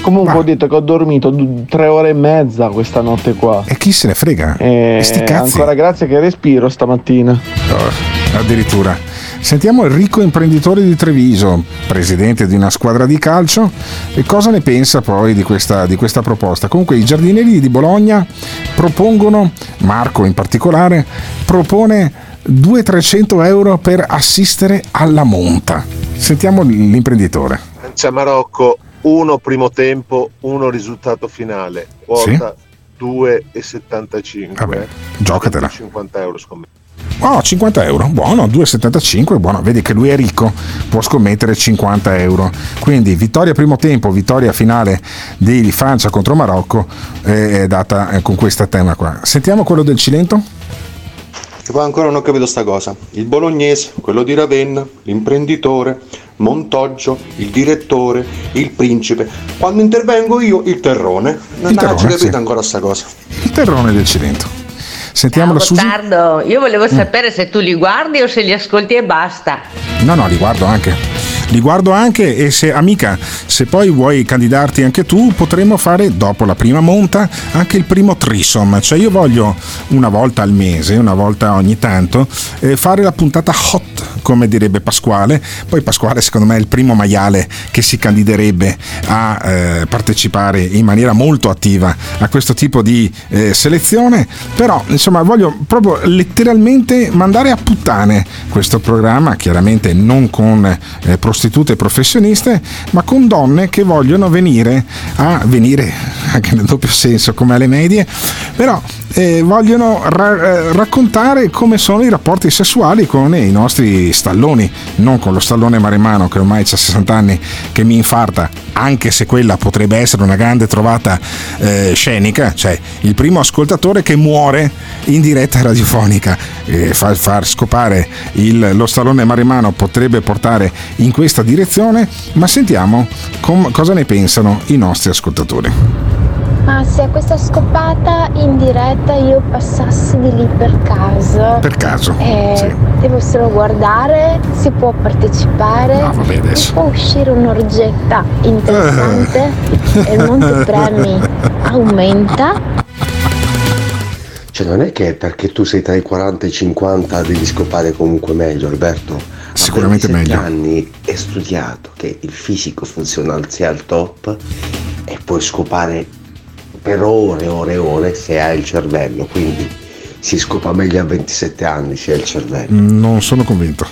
Comunque ho detto che ho dormito tre ore e mezza questa notte qua. E chi se ne frega? E E sti cazzi. ancora grazie che respiro stamattina. Oh, addirittura. Sentiamo il ricco imprenditore di Treviso, presidente di una squadra di calcio, e cosa ne pensa poi di questa, di questa proposta. Comunque i giardinieri di Bologna propongono, Marco in particolare, propone 200-300 euro per assistere alla monta. Sentiamo l'imprenditore. Francia Marocco 1 primo tempo, 1 risultato finale. Quota 2,75. Vabbè, giocatela. 50 euro scommesso. Oh, 50 euro, buono, 2,75, buono, vedi che lui è ricco, può scommettere 50 euro. Quindi vittoria primo tempo, vittoria finale di Francia contro Marocco eh, è data eh, con questo tema qua. Sentiamo quello del Cilento? E poi ancora non ho capito sta cosa. Il bolognese, quello di Ravenna, l'imprenditore, Montoggio, il direttore, il principe. Quando intervengo io, il terrone. Non Il ho terrone, capito sì. ancora sta cosa. Il terrone del Cilento. Sentiamo la Susi? Gottardo, io volevo Mm. sapere se tu li guardi o se li ascolti e basta. No, no, li guardo anche. Li guardo anche e se, amica, se poi vuoi candidarti anche tu, potremmo fare dopo la prima monta anche il primo trisom. Cioè io voglio una volta al mese, una volta ogni tanto, eh, fare la puntata hot, come direbbe Pasquale. Poi Pasquale secondo me è il primo maiale che si candiderebbe a eh, partecipare in maniera molto attiva a questo tipo di eh, selezione. Però insomma voglio proprio letteralmente mandare a puttane questo programma, chiaramente non con eh, prostitute professioniste, ma con donne che vogliono venire a venire anche nel doppio senso come alle medie, però eh, vogliono ra- eh, raccontare come sono i rapporti sessuali con i nostri stalloni, non con lo stallone maremano che ormai ha 60 anni che mi infarta, anche se quella potrebbe essere una grande trovata eh, scenica, cioè il primo ascoltatore che muore in diretta radiofonica. Eh, far, far scopare il- lo stallone maremano potrebbe portare in questa direzione, ma sentiamo com- cosa ne pensano i nostri ascoltatori. Ma se a questa scopata in diretta io passassi di lì per caso. Per caso, eh, sì. Devo solo guardare, si può partecipare. No, vabbè, adesso. Può uscire un'orgetta interessante e il montepremi aumenta. Cioè non è che perché tu sei tra i 40 e i 50 devi scopare comunque meglio Alberto. A Sicuramente 27 meglio. anni è studiato che il fisico funziona al, sia al top e puoi scopare per ore e ore e ore se hai il cervello, quindi si scopa meglio a 27 anni se hai il cervello. Non sono convinto.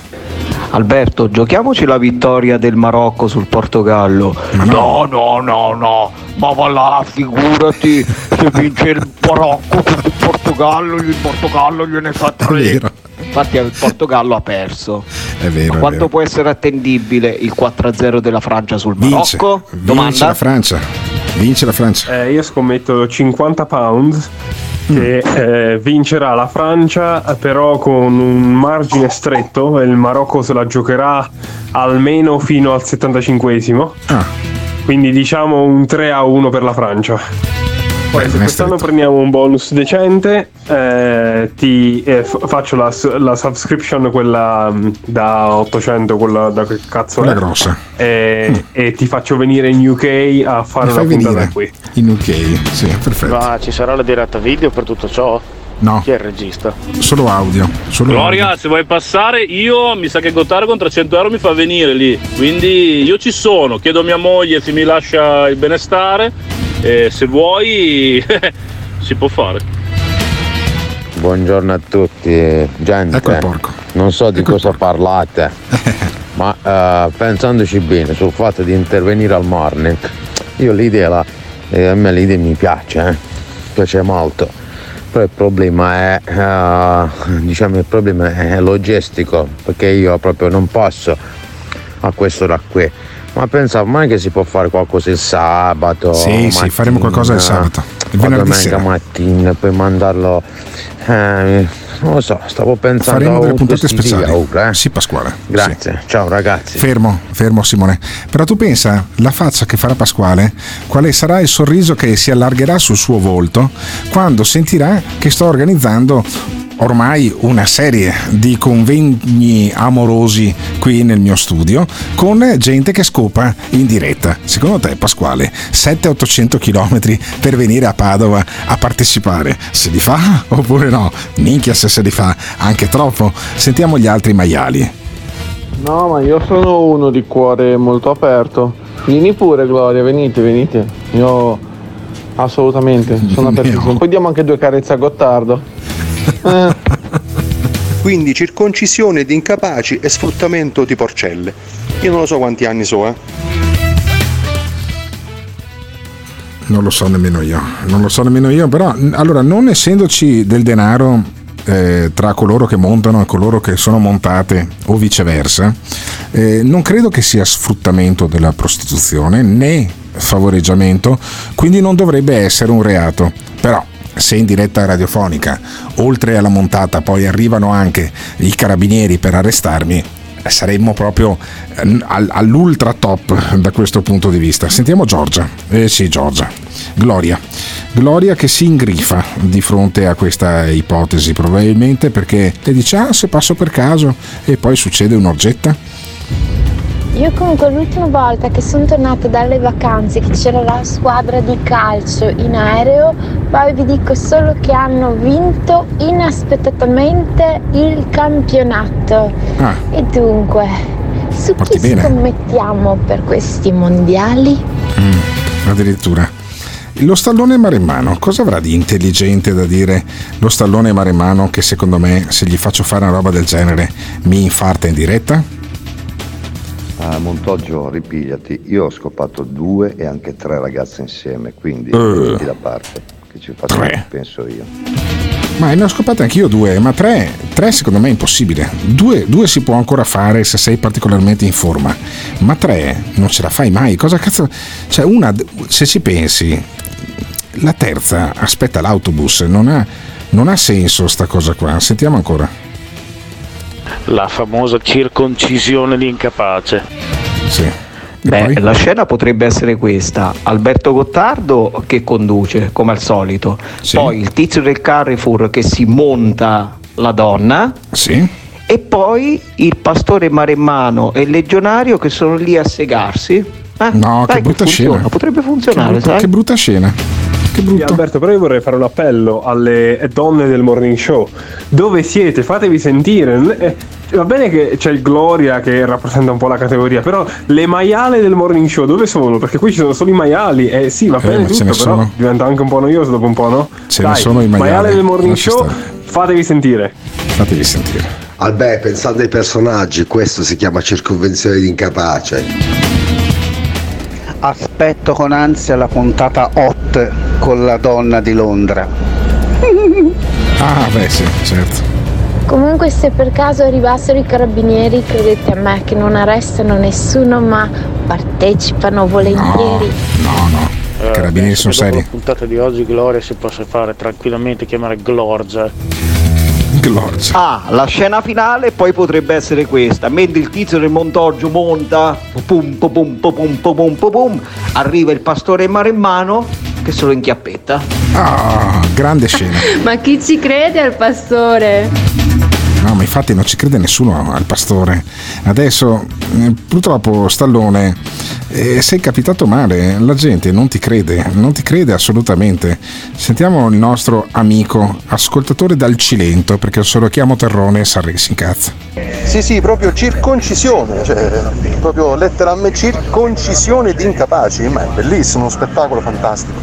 Alberto, giochiamoci la vittoria del Marocco sul Portogallo. No, no, no, no, ma va là, figurati se vince il Marocco sul Portogallo, il Portogallo gliene fa tre. Infatti il Portogallo ha perso. È vero. Ma è quanto vero. può essere attendibile il 4-0 della Francia sul Vince, Marocco? vince Domanda? la Francia. Vince la Francia. Eh, io scommetto 50 pound che eh, vincerà la Francia, però con un margine stretto. e Il Marocco se la giocherà almeno fino al 75esimo. Quindi diciamo un 3 a 1 per la Francia. Poi se quest'anno prendiamo un bonus decente, eh, ti eh, f- faccio la, la subscription, quella mm, da 800, quella da che cazzo Quella è? grossa. E, e ti faccio venire in UK a fare Mi una puntata venire qui. in UK, sì, perfetto. Ma ci sarà la diretta video per tutto ciò? No. Chi è il regista? Solo audio. Solo Gloria, se vuoi passare, io mi sa che Gottare con 300 euro mi fa venire lì. Quindi io ci sono, chiedo a mia moglie se mi lascia il benestare. E se vuoi, si può fare. Buongiorno a tutti, gente. Ecco il porco. Non so di cosa parlate, ma eh, pensandoci bene sul fatto di intervenire al morning, io l'idea, la- eh, a me l'idea mi piace, eh, piace molto. Però il problema è, eh, diciamo, il problema è logistico, perché io proprio non posso a questo da qui. Ma pensavo mai che si può fare qualcosa il sabato. Sì, sì, faremo qualcosa il sabato. Il venerdì domenica sera. mattina poi mandarlo. Eh, non lo so, stavo pensando Faremo delle un puntate speciali. giga, eh. Sì, Pasquale. Grazie, ciao ragazzi. Fermo, fermo Simone. Però tu pensa, la faccia che farà Pasquale, quale sarà il sorriso che si allargherà sul suo volto quando sentirà che sto organizzando ormai una serie di convegni amorosi qui nel mio studio con gente che scopa in diretta. Secondo te Pasquale, 700-800 km per venire a Padova a partecipare, se li fa oppure no? Minchia se se li fa, anche troppo. Sentiamo gli altri maiali. No, ma io sono uno di cuore molto aperto. Vieni pure, Gloria, venite, venite. Io assolutamente sono apertissimo. Poi diamo anche due carezze a Gottardo. Quindi circoncisione di incapaci e sfruttamento di porcelle. Io non lo so quanti anni so, eh. Non lo so nemmeno io, non lo so nemmeno io, però allora non essendoci del denaro eh, tra coloro che montano e coloro che sono montate o viceversa, eh, non credo che sia sfruttamento della prostituzione né favoreggiamento, quindi non dovrebbe essere un reato. Però se in diretta radiofonica, oltre alla montata, poi arrivano anche i carabinieri per arrestarmi, saremmo proprio eh, all- all'ultra top da questo punto di vista. Sentiamo Giorgia. Eh sì, Giorgia. Gloria. Gloria che si ingrifa di fronte a questa ipotesi, probabilmente perché le dice ah se passo per caso e poi succede un'orgetta. Io comunque l'ultima volta che sono tornata dalle vacanze, che c'era la squadra di calcio in aereo, poi vi dico solo che hanno vinto inaspettatamente il campionato. Ah. E dunque, su Parti chi bene. scommettiamo per questi mondiali? Mm, addirittura. Lo stallone maremmano, cosa avrà di intelligente da dire lo stallone maremmano che secondo me se gli faccio fare una roba del genere mi infarta in diretta? Ah, Montoggio, ripigliati. Io ho scopato due e anche tre ragazze insieme, quindi metti da parte, che ci faccio penso io. Ma ne ho scopate anch'io due, ma tre, tre secondo me è impossibile. Due, due si può ancora fare se sei particolarmente in forma, ma tre non ce la fai mai. Cosa cazzo? Cioè, una, se ci pensi, la terza aspetta l'autobus, non ha, non ha senso sta cosa qua. Sentiamo ancora. La famosa circoncisione di incapace. Sì. Beh, la scena potrebbe essere questa: Alberto Gottardo che conduce, come al solito, poi il tizio del Carrefour che si monta la donna, e poi il pastore maremmano e il legionario che sono lì a segarsi. Eh, No, dai che brutta funziona, scena. Potrebbe Che funzionare, brutta, sai? che brutta scena. Che Sì, Alberto, però io vorrei fare un appello alle donne del morning show. Dove siete? Fatevi sentire. Eh, Va bene che c'è il Gloria che rappresenta un po' la categoria, però le maiale del morning show dove sono? Perché qui ci sono solo i maiali. Eh sì, va Eh, bene ce tutto, ne però sono. diventa anche un po' noioso dopo un po', no? Ce ne Dai, sono i maiali, del morning lascia show, stare. fatevi sentire. Fatevi sentire. Albè, pensando ai personaggi, questo si chiama circonvenzione di incapace. Aspetto con ansia la puntata hot con la donna di Londra. Ah, beh, sì, certo. Comunque se per caso arrivassero i carabinieri, credete a me che non arrestano nessuno, ma partecipano volentieri. No, no. Eh, Carabinieri sono penso che dopo seri. La puntata di oggi Gloria si possa fare tranquillamente chiamare Glorgia. Lords. Ah, la scena finale poi potrebbe essere questa, mentre il tizio del montoggio monta, pum pum pum pum pum pum pum, arriva il pastore in mano, che se lo inchiappetta. Ah, grande scena. Ma chi ci crede al pastore? No, ma infatti non ci crede nessuno al pastore. Adesso, eh, purtroppo, Stallone, eh, sei capitato male. La gente non ti crede, non ti crede assolutamente. Sentiamo il nostro amico, ascoltatore dal Cilento, perché se lo chiamo Terrone, Sarri si incazza. Sì, sì, proprio circoncisione, cioè proprio letteralmente circoncisione di incapaci, ma è bellissimo, uno spettacolo fantastico.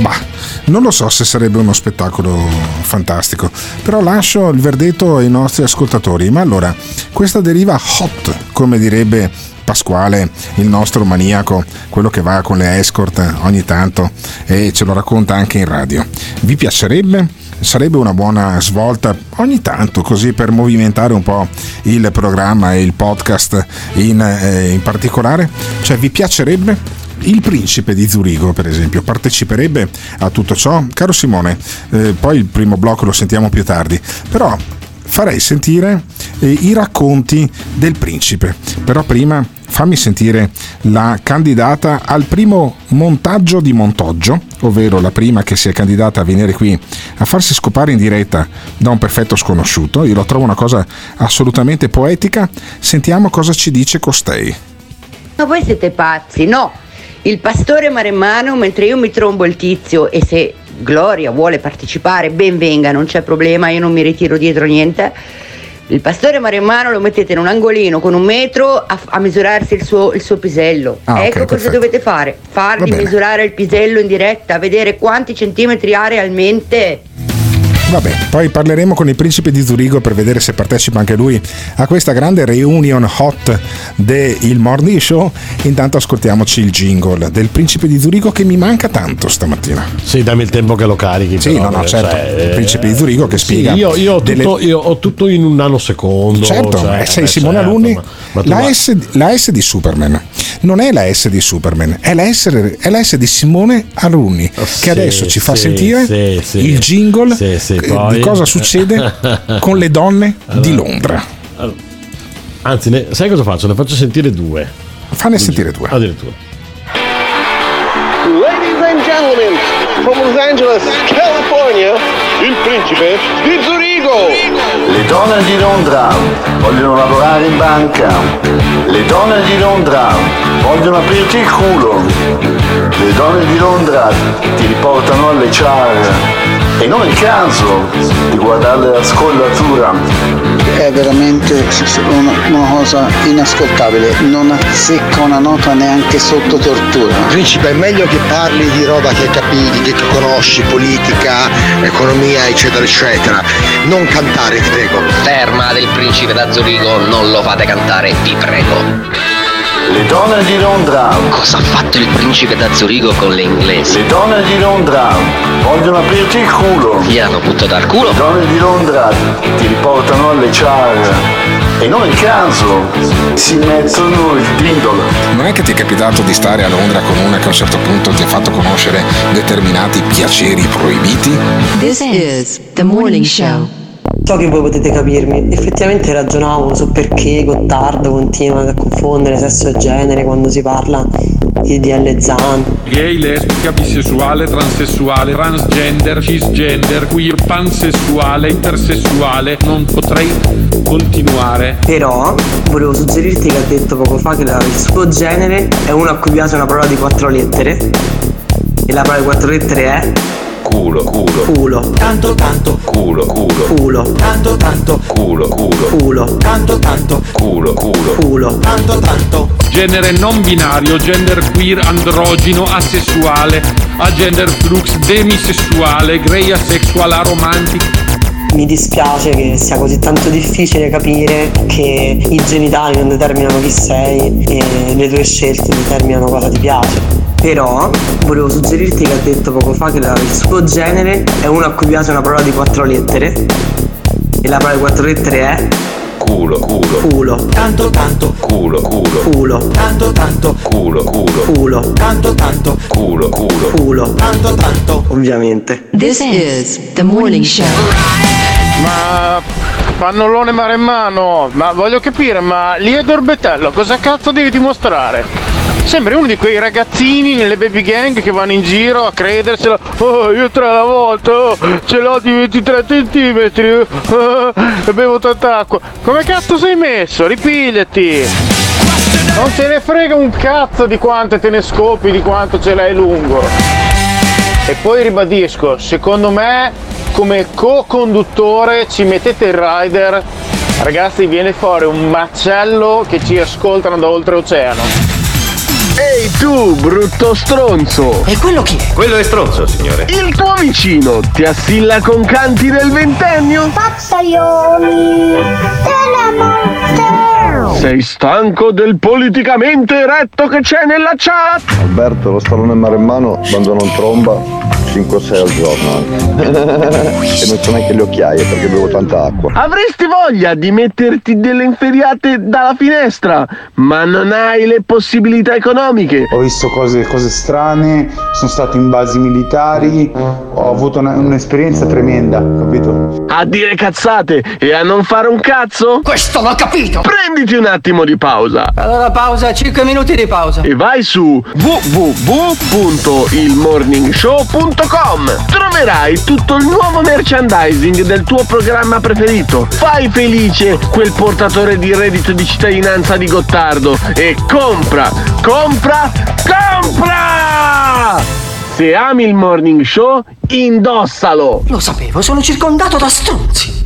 Bah, non lo so se sarebbe uno spettacolo fantastico, però lascio il verdetto ai nostri ascoltatori. Ma allora, questa deriva hot, come direbbe Pasquale, il nostro maniaco, quello che va con le escort ogni tanto e ce lo racconta anche in radio. Vi piacerebbe? Sarebbe una buona svolta ogni tanto così per movimentare un po' il programma e il podcast in, eh, in particolare? Cioè vi piacerebbe? Il principe di Zurigo, per esempio, parteciperebbe a tutto ciò? Caro Simone, eh, poi il primo blocco lo sentiamo più tardi, però farei sentire eh, i racconti del principe. Però prima fammi sentire la candidata al primo montaggio di Montoggio, ovvero la prima che si è candidata a venire qui a farsi scopare in diretta da un perfetto sconosciuto. Io lo trovo una cosa assolutamente poetica. Sentiamo cosa ci dice costei. Ma voi siete pazzi, no? Il pastore maremmano, mentre io mi trombo il tizio e se Gloria vuole partecipare, ben venga, non c'è problema, io non mi ritiro dietro niente. Il pastore maremmano lo mettete in un angolino con un metro a, a misurarsi il suo, il suo pisello. Ah, ecco cosa perfetto. dovete fare: fargli misurare il pisello in diretta, vedere quanti centimetri ha realmente. Vabbè, poi parleremo con il principe di Zurigo per vedere se partecipa anche lui a questa grande reunion hot del Morning Show. Intanto ascoltiamoci il jingle del principe di Zurigo che mi manca tanto stamattina. Sì, dammi il tempo che lo carichi. Sì, però, no, no, eh, certo. cioè, il principe di Zurigo che sì, spiega. io, io ho delle- tutto, io ho tutto in un nanosecondo. Certo, cioè, ma sei eh, Simone certo, Alunni. ma- ma la, va- S, la S di Superman non è la S di Superman, è la S, è la S di Simone Alunni che adesso ci fa sì, sentire sì, sì. il jingle Sì, eh, di cosa succede con le donne di Londra. Anzi, ne- sai cosa faccio? Ne faccio sentire due. Fanne sentire due. Addirittura. Ladies and gentlemen, from Los Angeles, California, il principe di Zurigo. Le donne di Londra vogliono lavorare in banca. Le donne di Londra vogliono aprirti il culo. Le donne di Londra ti riportano alle char. E non è il caso di guardarle la scollatura. È veramente una, una cosa inascoltabile, non azzecca una nota neanche sotto tortura. Principe, è meglio che parli di roba che capivi, che conosci, politica, economia, eccetera, eccetera. Non cantare, ti prego. Ferma del principe da Zurigo, non lo fate cantare, vi prego. Le donne di Londra. Cosa ha fatto il principe da Zurigo con le inglesi? Le donne di Londra vogliono aprirti il culo. Gli hanno buttato al culo? Le donne di Londra ti riportano alle char. E non è il caso si mettono il dindolo. Non è che ti è capitato di stare a Londra con una che a un certo punto ti ha fatto conoscere determinati piaceri proibiti? This is the morning show. So che voi potete capirmi, effettivamente ragionavo su perché Gottardo continua a confondere sesso e genere quando si parla di DL Zan. Gay, lesbica, bisessuale, transessuale, transgender, cisgender, queer, pansessuale, intersessuale, non potrei continuare. Però volevo suggerirti che ha detto poco fa che la- il suo genere è uno a cui piace una parola di quattro lettere e la parola di quattro lettere è Culo, culo. culo. Tanto, tanto. Culo, culo. Culo. Tanto, tanto. Culo, culo. Culo. Tanto, tanto. Culo, culo. Culo. Tanto, tanto. Genere non binario, gender queer, androgino, asessuale, agender flux, demisessuale, grey asexual, aromantic. Mi dispiace che sia così tanto difficile capire che i genitali non determinano chi sei e le tue scelte determinano cosa ti piace. Però volevo suggerirti che ha detto poco fa che il suo genere è uno a cui piace una parola di quattro lettere e la parola di quattro lettere è Culo, culo. culo. Tanto, tanto. Culo, culo. Culo. Tanto, tanto. Culo, culo. Culo. Tanto, tanto. Culo, culo. Culo. Tanto, tanto. Ovviamente. This is the morning show. Ma pannolone maremmano, ma voglio capire, ma lì è Dorbetello, cosa cazzo devi dimostrare? Sembri uno di quei ragazzini nelle baby gang che vanno in giro a crederselo. Oh, io tre la volta, oh, ce l'ho di 23 centimetri oh, bevo tanta acqua. Come cazzo sei messo? Ripigliati! Non te ne frega un cazzo di quanto te ne scopi, di quanto ce l'hai lungo. E poi ribadisco, secondo me come co-conduttore ci mettete il rider, ragazzi viene fuori un macello che ci ascoltano da oltreoceano. Ehi tu, brutto stronzo! E quello chi è? Quello è stronzo, signore. Il tuo vicino ti assilla con canti del ventennio? Pazzaioli della morte. Sei stanco del politicamente eretto che c'è nella chat? Alberto, lo stallone maremmano quando non tromba 5-6 al giorno anche. e non so neanche le occhiaie perché bevo tanta acqua. Avresti voglia di metterti delle inferiate dalla finestra, ma non hai le possibilità economiche. Ho visto cose, cose strane, sono stato in basi militari, ho avuto una- un'esperienza tremenda, capito? A dire cazzate e a non fare un cazzo? Questo l'ho capito! Prenditi un attimo di pausa. Allora pausa, 5 minuti di pausa. E vai su www.ilmorningshow.com Troverai tutto il nuovo merchandising del tuo programma preferito. Fai felice quel portatore di reddito di cittadinanza di Gottardo e compra, compra, compra! Se ami il morning show, indossalo! Lo sapevo, sono circondato da stronzi.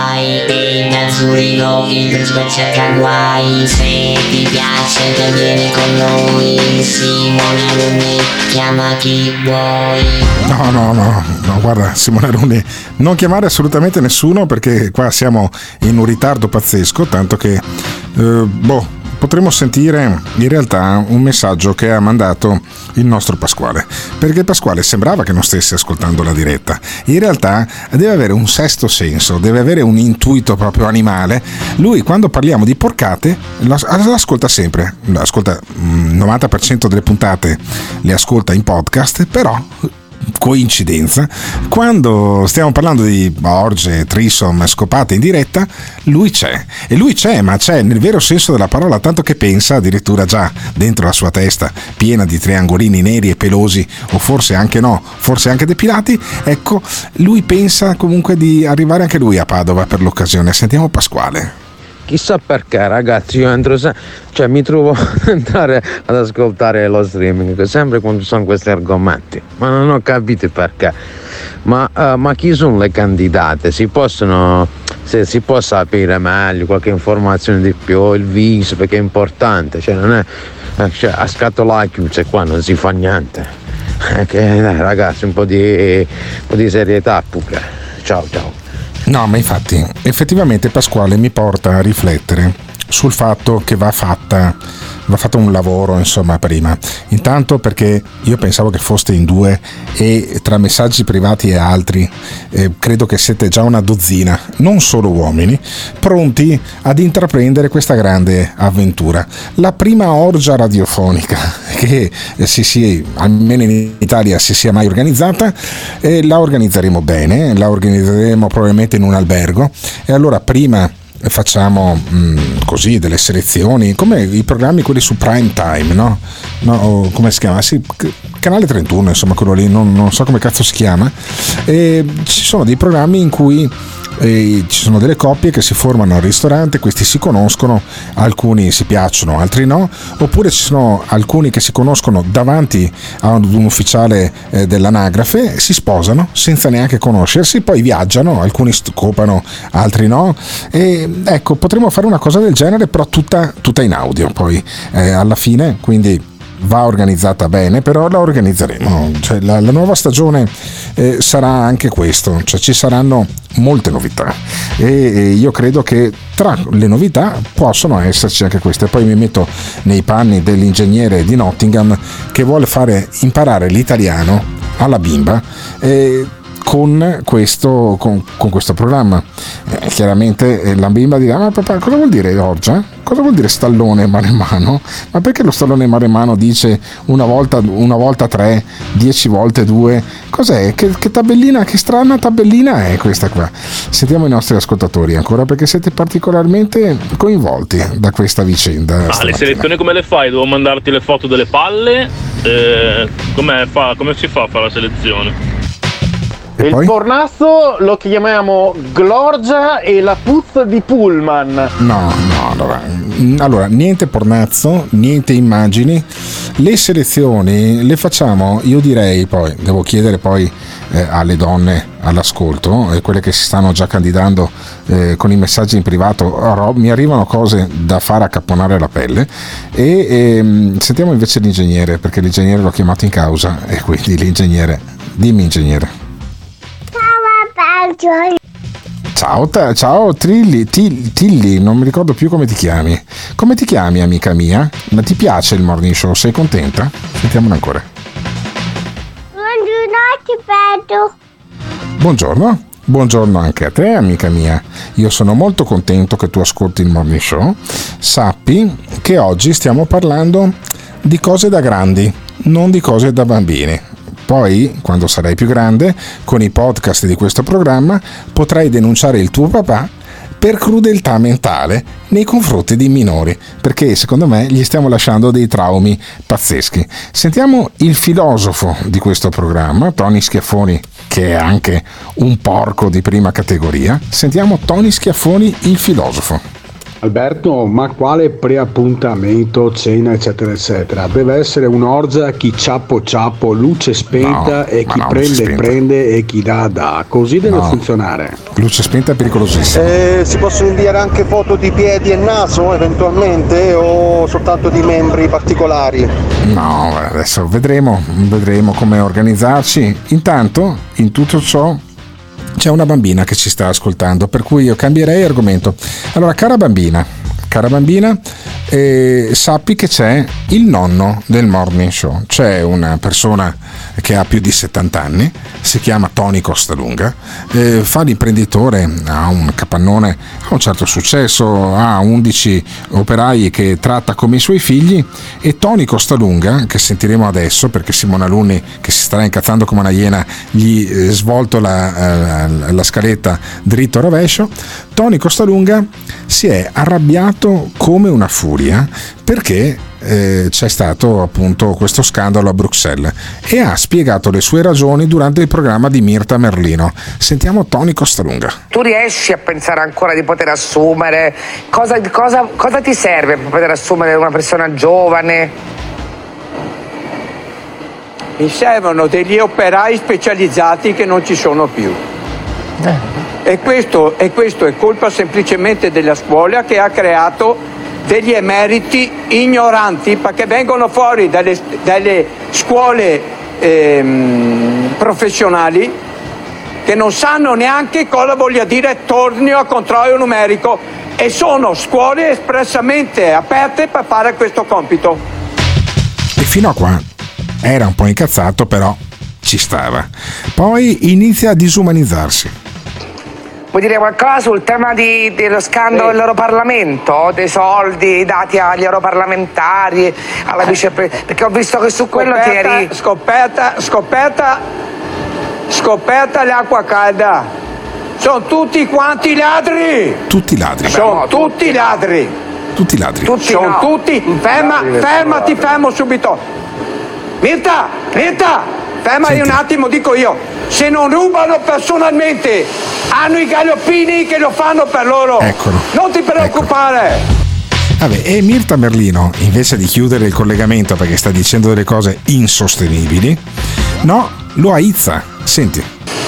ti piace te vieni con noi Simone Alunni chiama chi vuoi. No, no, no, no, guarda Simone Runi, non chiamare assolutamente nessuno perché qua siamo in un ritardo pazzesco, tanto che, eh, boh, potremmo sentire in realtà un messaggio che ha mandato il nostro Pasquale, perché Pasquale sembrava che non stesse ascoltando la diretta, in realtà deve avere un sesto senso, deve avere un intuito proprio animale, lui quando parliamo di porcate l'as- l'ascolta sempre, ascolta il 90% delle puntate le ascolta in podcast, però coincidenza, quando stiamo parlando di orge, trisom, scopate in diretta, lui c'è. E lui c'è, ma c'è nel vero senso della parola, tanto che pensa addirittura già dentro la sua testa, piena di triangolini neri e pelosi, o forse anche no, forse anche depilati, ecco, lui pensa comunque di arrivare anche lui a Padova per l'occasione. Sentiamo Pasquale. Chissà perché ragazzi, io entro se- cioè mi trovo ad andare ad ascoltare lo streaming sempre quando sono questi argomenti, ma non ho capito perché. Ma, eh, ma chi sono le candidate? Si possono, se si può sapere meglio qualche informazione di più, il viso perché è importante, cioè non è eh, cioè, a scatola chiusa qua non si fa niente. Eh, che, dai, ragazzi, un po' di, un po' di serietà pure. Ciao ciao. No, ma infatti, effettivamente Pasquale mi porta a riflettere sul fatto che va fatta va fatto un lavoro insomma prima. Intanto perché io pensavo che foste in due e tra messaggi privati e altri eh, credo che siete già una dozzina non solo uomini pronti ad intraprendere questa grande avventura. La prima orgia radiofonica che si sia almeno in Italia si sia mai organizzata eh, la organizzeremo bene la organizzeremo probabilmente in un albergo. E allora prima facciamo mh, così delle selezioni come i programmi quelli su prime time no? no come si chiama? Sì, canale 31 insomma quello lì non, non so come cazzo si chiama e ci sono dei programmi in cui e ci sono delle coppie che si formano al ristorante, questi si conoscono, alcuni si piacciono, altri no, oppure ci sono alcuni che si conoscono davanti a un ufficiale eh, dell'anagrafe, si sposano senza neanche conoscersi, poi viaggiano, alcuni scopano, altri no, e ecco, potremmo fare una cosa del genere, però tutta, tutta in audio poi eh, alla fine, quindi va organizzata bene, però la organizzeremo. Cioè, la, la nuova stagione eh, sarà anche questo, cioè, ci saranno molte novità e, e io credo che tra le novità possono esserci anche queste. Poi mi metto nei panni dell'ingegnere di Nottingham che vuole fare imparare l'italiano alla bimba. Eh, con questo, con, con questo programma. Eh, chiaramente eh, la bimba dirà: Ma papà, cosa vuol dire orgia? Cosa vuol dire stallone maremano? Ma perché lo stallone maremano dice una volta, una volta tre, dieci volte due? Cos'è? Che, che tabellina, che strana tabellina è questa qua? Sentiamo i nostri ascoltatori ancora perché siete particolarmente coinvolti da questa vicenda. Ah, le stamattina. selezioni come le fai? Devo mandarti le foto delle palle? Eh, fa- come si fa a fare la selezione? Il poi? pornazzo lo chiamiamo Glorgia e la puzza di Pullman. No, no, allora, mm, allora, niente pornazzo, niente immagini. Le selezioni le facciamo, io direi poi, devo chiedere poi eh, alle donne all'ascolto, eh, quelle che si stanno già candidando eh, con i messaggi in privato, ro- mi arrivano cose da fare accapponare la pelle e ehm, sentiamo invece l'ingegnere, perché l'ingegnere l'ho chiamato in causa e quindi l'ingegnere, dimmi ingegnere. Ciao, ta- ciao Trilli, Til- Tilly, non mi ricordo più come ti chiami. Come ti chiami, amica mia? Ma ti piace il morning show? Sei contenta? Sentiamolo ancora. Buongiorno, Buongiorno. Buongiorno anche a te, amica mia. Io sono molto contento che tu ascolti il morning show. Sappi che oggi stiamo parlando di cose da grandi, non di cose da bambini. Poi, quando sarai più grande, con i podcast di questo programma potrai denunciare il tuo papà per crudeltà mentale nei confronti dei minori, perché secondo me gli stiamo lasciando dei traumi pazzeschi. Sentiamo il filosofo di questo programma, Tony Schiaffoni, che è anche un porco di prima categoria. Sentiamo Tony Schiaffoni, il filosofo. Alberto, ma quale preappuntamento, cena, eccetera, eccetera? Deve essere un'orgia chi ciappo ciappo, luce spenta No, e chi no, prende prende e chi dà dà. Così deve No. funzionare. Luce spenta è pericolosissima. Eh, si possono inviare anche foto di piedi e naso eventualmente o soltanto di membri particolari? No, adesso vedremo, vedremo come organizzarci. Intanto, in tutto ciò, c'è una bambina che ci sta ascoltando, per cui io cambierei argomento. Allora, cara bambina, cara bambina, eh, sappi che c'è il nonno del morning show. C'è una persona che ha più di 70 anni, si chiama Tony Costalunga, eh, fa l'imprenditore, ha un capannone, ha un certo successo, ha 11 operai che tratta come i suoi figli e Tony Costalunga, che sentiremo adesso perché Simona Luni, che si starà incazzando come una iena, gli eh, svolto la, eh, la scaletta dritto rovescio, Tony Costalunga si è arrabbiato come una furia perché eh, c'è stato appunto questo scandalo a Bruxelles e ha spiegato le sue ragioni durante il programma di Mirta Merlino. Sentiamo Tony Costalunga. Tu riesci a pensare ancora di poter assumere? Cosa, cosa- cosa ti serve per poter assumere una persona giovane? Mi servono degli operai specializzati che non ci sono più. E questo, e questo è colpa semplicemente della scuola che ha creato degli emeriti ignoranti perché vengono fuori dalle, dalle scuole ehm, professionali che non sanno neanche cosa voglia dire tornio a controllo numerico e sono scuole espressamente aperte per fare questo compito. E fino a qua era un po' incazzato, però ci stava. Poi inizia a disumanizzarsi. Vuoi dire qualcosa sul tema di- dello scandalo dell'Europarlamento? Dei soldi dati agli europarlamentari, alla vicepresidente? Perché ho visto che su quello ti Scoperta- eri... Scoperta, scoperta, scoperta l'acqua calda. Sono tutti quanti ladri. Tutti ladri. Sono tutti ladri. Tutti ladri. Sono no. tutti. Ferma, ladri fermati, fermo subito. Mirta, Mirta, fermati un attimo, dico io. Se non rubano personalmente, hanno i galoppini che lo fanno per loro. Eccolo. Non ti preoccupare. Vabbè, e Mirta Merlino, invece di chiudere il collegamento perché sta dicendo delle cose insostenibili, no, lo aizza. Senti.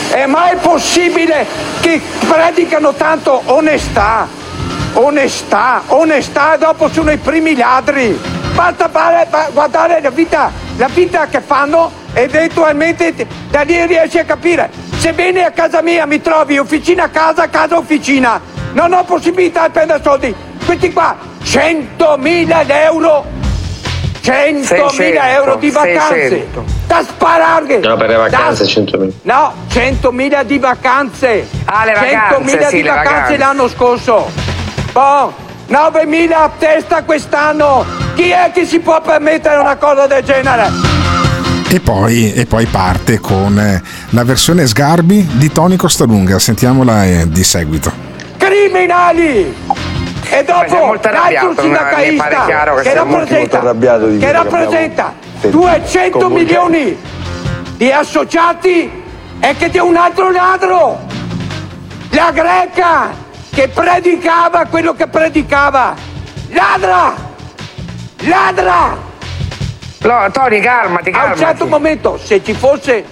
È mai possibile che predicano tanto onestà? Onestà, onestà, dopo sono i primi ladri. Basta fare- guardare la vita, la vita che fanno e eventualmente da lì riesci a capire. Se vieni a casa mia mi trovi officina a casa, casa officina. Non ho possibilità di prendere soldi. Questi qua, 100.000 euro. 100.000 600, euro di vacanze. 600. Da sparare. No, per le vacanze 100.000. No, 100.000 di vacanze. Ah, le vacanze, 100.000 sì, di le vacanze vacanze. l'anno scorso. Boh, 9.000 a testa quest'anno. Chi è che si può permettere una cosa del genere? E poi, e poi parte con eh, la versione Sgarbi di Tony Costalunga. Sentiamola eh, di seguito. Criminali! E dopo l'altro sindacalista che che rappresenta, che rappresenta abbiamo 200 comunque. milioni di associati e che c'è un altro ladro, la greca che predicava quello che predicava. Ladra! Ladra! No, Tony, calmati, A un calmati. certo momento, se ci fosse.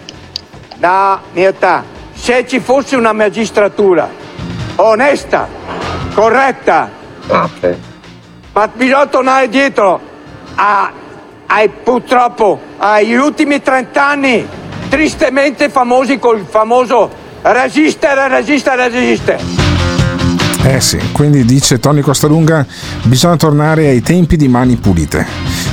No, Mirta, se ci fosse una magistratura onesta, corretta, ma bisogna tornare dietro a- ai, purtroppo agli ultimi 30 anni, tristemente famosi col famoso resistere, resistere, resistere. Eh sì, quindi dice Tony Costalunga, bisogna tornare ai tempi di mani pulite,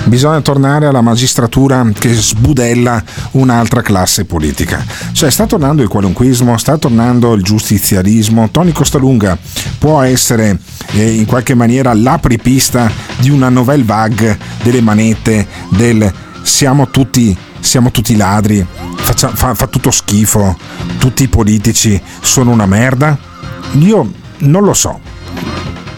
bisogna tornare alla magistratura che sbudella un'altra classe politica. Cioè sta tornando il qualunquismo, sta tornando il giustizialismo, Tony Costalunga può essere eh, in qualche maniera l'apripista di una nouvelle vague delle manette, del siamo tutti, siamo tutti ladri, faccia- fa- fa tutto schifo, tutti i politici sono una merda? Io non lo so.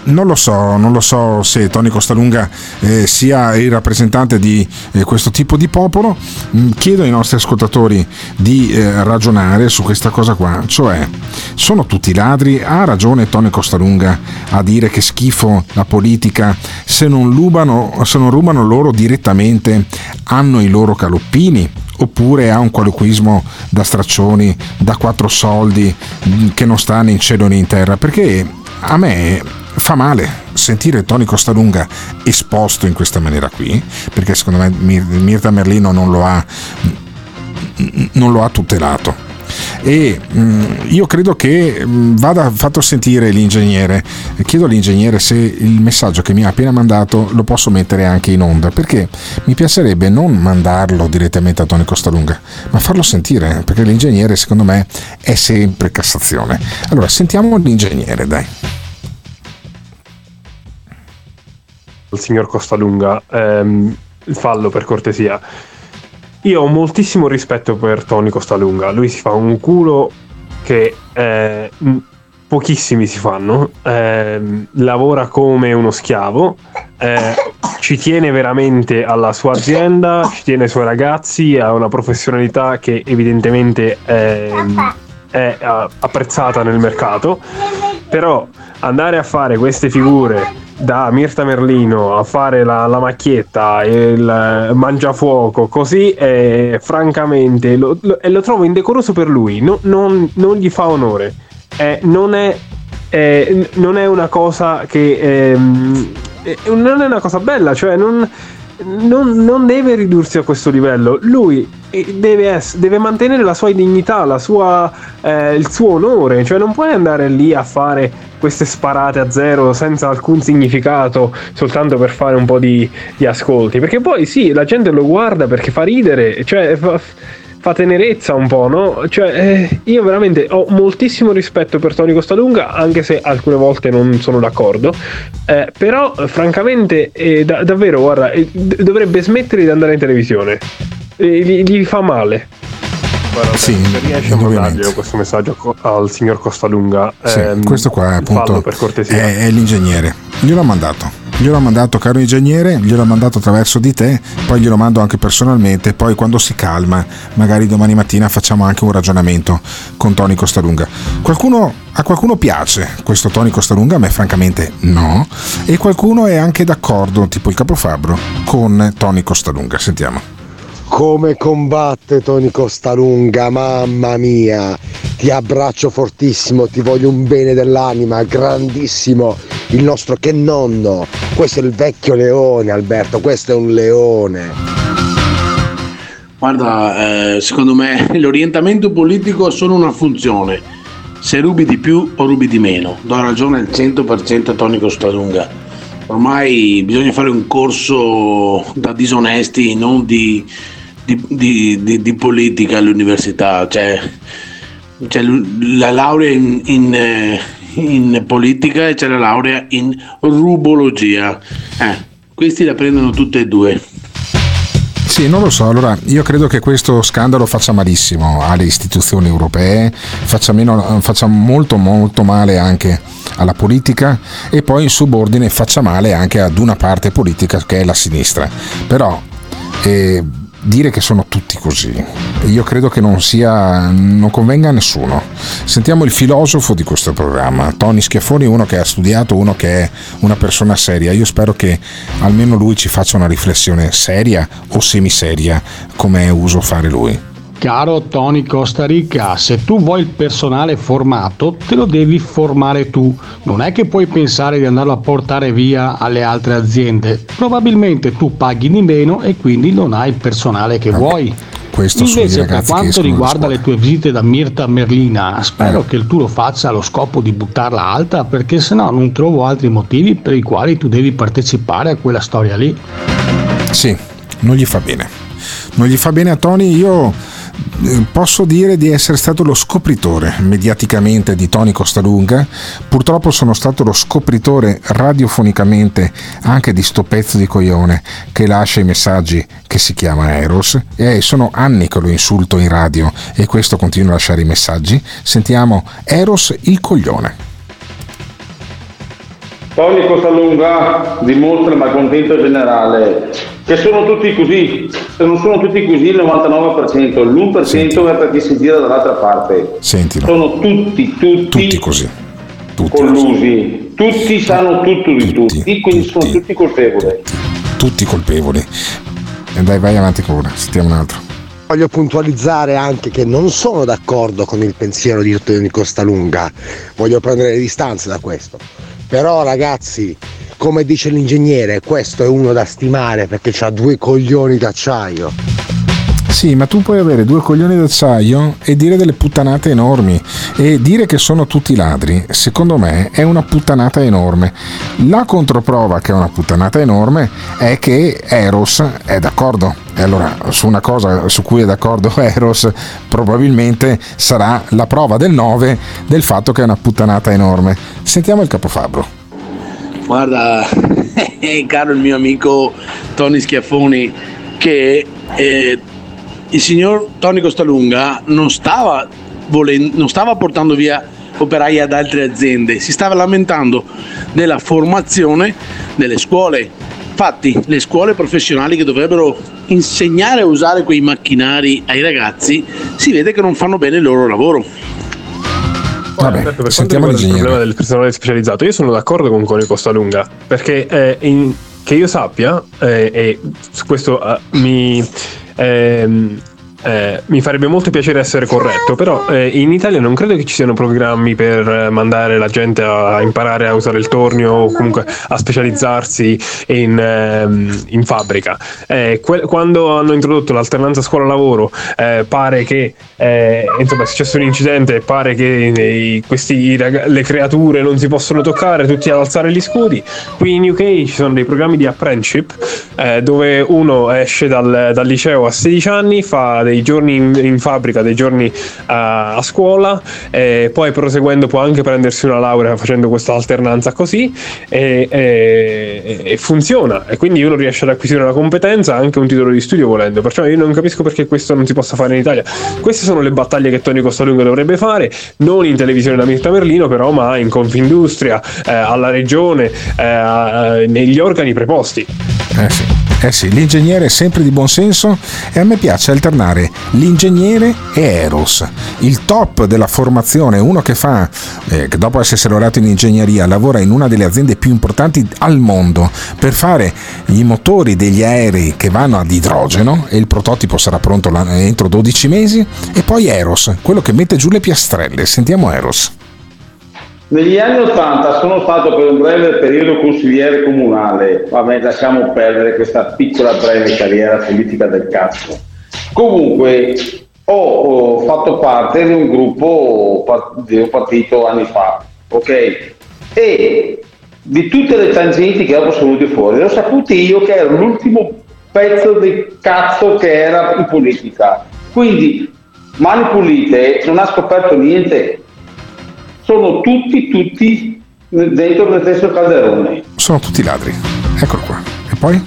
Non lo so, non lo so se Tony Costalunga eh, sia il rappresentante di eh, questo tipo di popolo. Mm, Chiedo ai nostri ascoltatori di eh, ragionare su questa cosa qua, cioè sono tutti ladri? Ha ragione Tony Costalunga a dire che schifo la politica se non rubano, se non rubano loro direttamente hanno i loro caloppini? Oppure ha un colloquismo da straccioni, da quattro soldi, mm, che non sta né in cielo né in terra? Perché a me fa male sentire Tony Costalunga esposto in questa maniera qui, perché secondo me Mir- Mirta Merlino non lo ha, non lo ha tutelato. E mh, io credo che mh, vada fatto sentire l'ingegnere. Chiedo all'ingegnere se il messaggio che mi ha appena mandato lo posso mettere anche in onda, perché mi piacerebbe non mandarlo direttamente a Tony Costalunga, ma farlo sentire, perché l'ingegnere secondo me è sempre Cassazione. Allora sentiamo l'ingegnere, dai. il signor Costalunga, ehm, fallo per cortesia. Io ho moltissimo rispetto per Tony Costalunga, lui si fa un culo che eh, pochissimi si fanno, ehm, lavora come uno schiavo, eh, ci tiene veramente alla sua azienda, ci tiene ai suoi ragazzi, ha una professionalità che evidentemente ehm, è eh, apprezzata nel mercato, però andare a fare queste figure da Mirta Merlino a fare la, la macchietta il mangiafuoco così eh, francamente lo, lo- lo trovo indecoroso per lui. No- non, non gli fa onore. Eh, non, è, eh, non è una cosa che eh, non è una cosa bella cioè non, non, non deve ridursi a questo livello. Lui eh, deve, ess- deve mantenere la sua dignità la sua, eh, il suo onore. Cioè non puoi andare lì a fare queste sparate a zero senza alcun significato soltanto per fare un po' di, di ascolti. Perché poi sì la gente lo guarda perché fa ridere cioè fa, fa tenerezza un po' no? Cioè eh, io veramente ho moltissimo rispetto per Tony Costalunga anche se alcune volte non sono d'accordo. Eh, però francamente eh, da- davvero guarda eh, d- dovrebbe smettere di andare in televisione. Eh, gli, gli fa male. Guarda, Sì, se riesci a mandarglielo questo messaggio co- al signor Costalunga Sì, ehm, questo qua è appunto per cortesia. è, è l'ingegnere. Gliel'ho mandato. Gliel'ho mandato, caro ingegnere, gliel'ho mandato attraverso di te, poi glielo mando anche personalmente, poi quando si calma, magari domani mattina facciamo anche un ragionamento con Tony Costalunga. Qualcuno, a qualcuno piace questo Tony Costalunga, a me francamente no, e qualcuno è anche d'accordo, tipo il capofabbro, con Tony Costalunga. Sentiamo. Come combatte Tony Costalunga, mamma mia! Ti abbraccio fortissimo, ti voglio un bene dell'anima, grandissimo, il nostro che nonno. Questo è il vecchio leone, Alberto, questo è un leone. Guarda, eh, secondo me l'orientamento politico ha solo una funzione. Se rubi di più o rubi di meno. Do ragione al 100% a Tony Costalunga. Ormai bisogna fare un corso da disonesti, non di, di- di- di- politica all'università. Cioè, l- la laurea in, in, eh, in politica e c'è la laurea in rubologia. Eh, questi la prendono tutte e due. Sì, non lo so. Allora, io credo che questo scandalo faccia malissimo alle istituzioni europee, faccia, meno- faccia molto molto male anche alla politica e poi in subordine faccia male anche ad una parte politica che è la sinistra. Però eh, dire che sono tutti così, io credo che non sia, non convenga a nessuno. Sentiamo il filosofo di questo programma, Tony Schiaffoni, uno che ha studiato, uno che è una persona seria. Io spero che almeno lui ci faccia una riflessione seria o semiseria, come è uso fare lui. Caro Tony Costa Rica, se tu vuoi il personale formato, te lo devi formare tu. Non è che puoi pensare di andarlo a portare via alle altre aziende. Probabilmente tu paghi di meno e quindi non hai il personale che vuoi. Questo Invece, per quanto riguarda le tue visite da Mirta Merlina, spero che tu lo faccia allo scopo di buttarla alta, perché sennò non trovo altri motivi per i quali tu devi partecipare a quella storia lì. Sì, non gli fa bene. Non gli fa bene a Tony. Io eh, posso dire di essere stato lo scopritore mediaticamente di Tony Costalunga. Purtroppo sono stato lo scopritore radiofonicamente anche di sto pezzo di coglione che lascia i messaggi che si chiama Eros. E sono anni che lo insulto in radio e questo continua a lasciare i messaggi. Sentiamo Eros il coglione. Tony Costalunga dimostra il malcontento generale che sono tutti così, se non sono tutti così il 99%, l'1% è per chi si gira dall'altra parte. Sentilo. Sono tutti, tutti, Tutti così. collusi, tutti sanno tutto di tutti, quindi sono tutti colpevoli. Tutti colpevoli. E dai, vai avanti con una, sentiamo un altro. Voglio puntualizzare anche che non sono d'accordo con il pensiero di Tony Costalunga, voglio prendere le distanze da questo. Però ragazzi, come dice l'ingegnere, questo è uno da stimare perché ha due coglioni d'acciaio. Sì, ma tu puoi avere due coglioni d'acciaio e dire delle puttanate enormi. E dire che sono tutti ladri, secondo me, è una puttanata enorme. La controprova che è una puttanata enorme è che Eros è d'accordo. E allora, su una cosa su cui è d'accordo Eros, probabilmente sarà la prova del 9 del fatto che è una puttanata enorme. Sentiamo il capofabbro. Guarda, caro il mio amico Tony Schiaffoni, che eh, il signor Tony Costalunga non stava, volen- non stava portando via operai ad altre aziende, si stava lamentando della formazione delle scuole. Infatti, le scuole professionali che dovrebbero insegnare a usare quei macchinari ai ragazzi si vede che non fanno bene il loro lavoro. Vabbè, Per quanto sentiamo riguarda il problema del personale specializzato, io sono d'accordo con Coni Costalunga perché eh, in- che io sappia, eh, e su questo eh, mi, ehm, eh, mi farebbe molto piacere essere corretto, però eh, in Italia non credo che ci siano programmi per eh, mandare la gente a imparare a usare il tornio o comunque a specializzarsi in, ehm, in fabbrica. Eh, que- quando hanno introdotto l'alternanza scuola-lavoro, eh, pare che insomma, è successo un incidente e pare che eh, questi rag- le creature non si possono toccare, tutti ad alzare gli scudi. Qui in UK ci sono dei programmi di apprenticeship dove uno esce dal, dal liceo a 16 anni, fa dei giorni in, in fabbrica, dei giorni a, a scuola, poi proseguendo può anche prendersi una laurea facendo questa alternanza così e, e- e funziona. E quindi uno riesce ad acquisire una competenza, anche un titolo di studio volendo. Perciò io non capisco perché questo non si possa fare in Italia. Queste sono le battaglie che Tony Costalunga dovrebbe fare, non in televisione da Mirta Merlino, però, ma in Confindustria, eh, alla regione, eh, negli organi preposti. Eh sì. Eh sì, l'ingegnere è sempre di buon senso e a me piace alternare l'ingegnere e Eros. Il top della formazione, uno che fa, eh, dopo essersi laureato in ingegneria, lavora in una delle aziende più importanti al mondo per fare i motori degli aerei che vanno ad idrogeno e il prototipo sarà pronto entro 12 mesi. E poi Eros, quello che mette giù le piastrelle. Sentiamo Eros. Negli anni Ottanta sono stato per un breve periodo consigliere comunale, vabbè lasciamo perdere questa piccola breve carriera politica del cazzo. Comunque ho, ho fatto parte di un gruppo di un partito anni fa, ok? E di tutte le tangenti che dopo sono venute fuori, l'ho saputo io che ero l'ultimo pezzo di cazzo che era in politica. Quindi mani pulite, non ha scoperto niente, sono tutti, tutti dentro lo stesso calderone. Sono tutti ladri. Eccolo qua. E poi?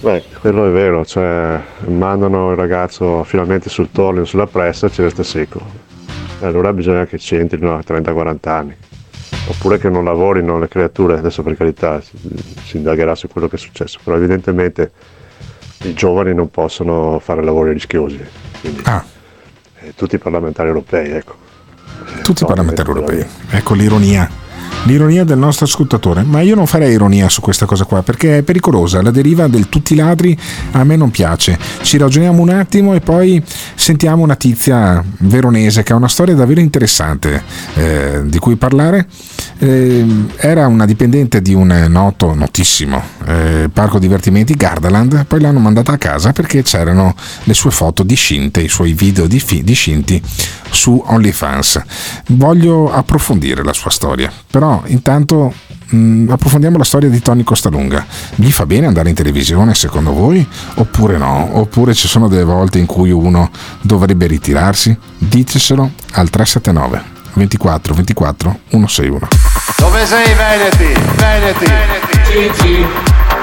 Beh, quello è vero, cioè mandano il ragazzo finalmente sul tornio, sulla pressa e ci resta secco. E allora bisogna che c'entrino a 30-40 anni. Oppure che non lavorino le creature, adesso per carità si, si indagherà su quello che è successo, però evidentemente i giovani non possono fare lavori rischiosi. Quindi, eh, tutti i parlamentari europei, ecco. Tutti i parlamentari europei. Ecco l'ironia. L'ironia del nostro ascoltatore, ma io non farei ironia su questa cosa qua perché è pericolosa. La deriva del tutti ladri a me non piace. Ci ragioniamo un attimo e poi sentiamo una tizia veronese che ha una storia davvero interessante eh, di cui parlare. Eh, era una dipendente di un noto, notissimo eh, parco divertimenti Gardaland, poi l'hanno mandata a casa perché c'erano le sue foto discinte, i suoi video di discinti su OnlyFans. Voglio approfondire la sua storia, però intanto mh, approfondiamo la storia di Tony Costalunga. Gli fa bene andare in televisione secondo voi? Oppure no? Oppure ci sono delle volte in cui uno dovrebbe ritirarsi? Ditecelo al 379 24 24 161. Dove sei Veneti? Veneti. Gigi.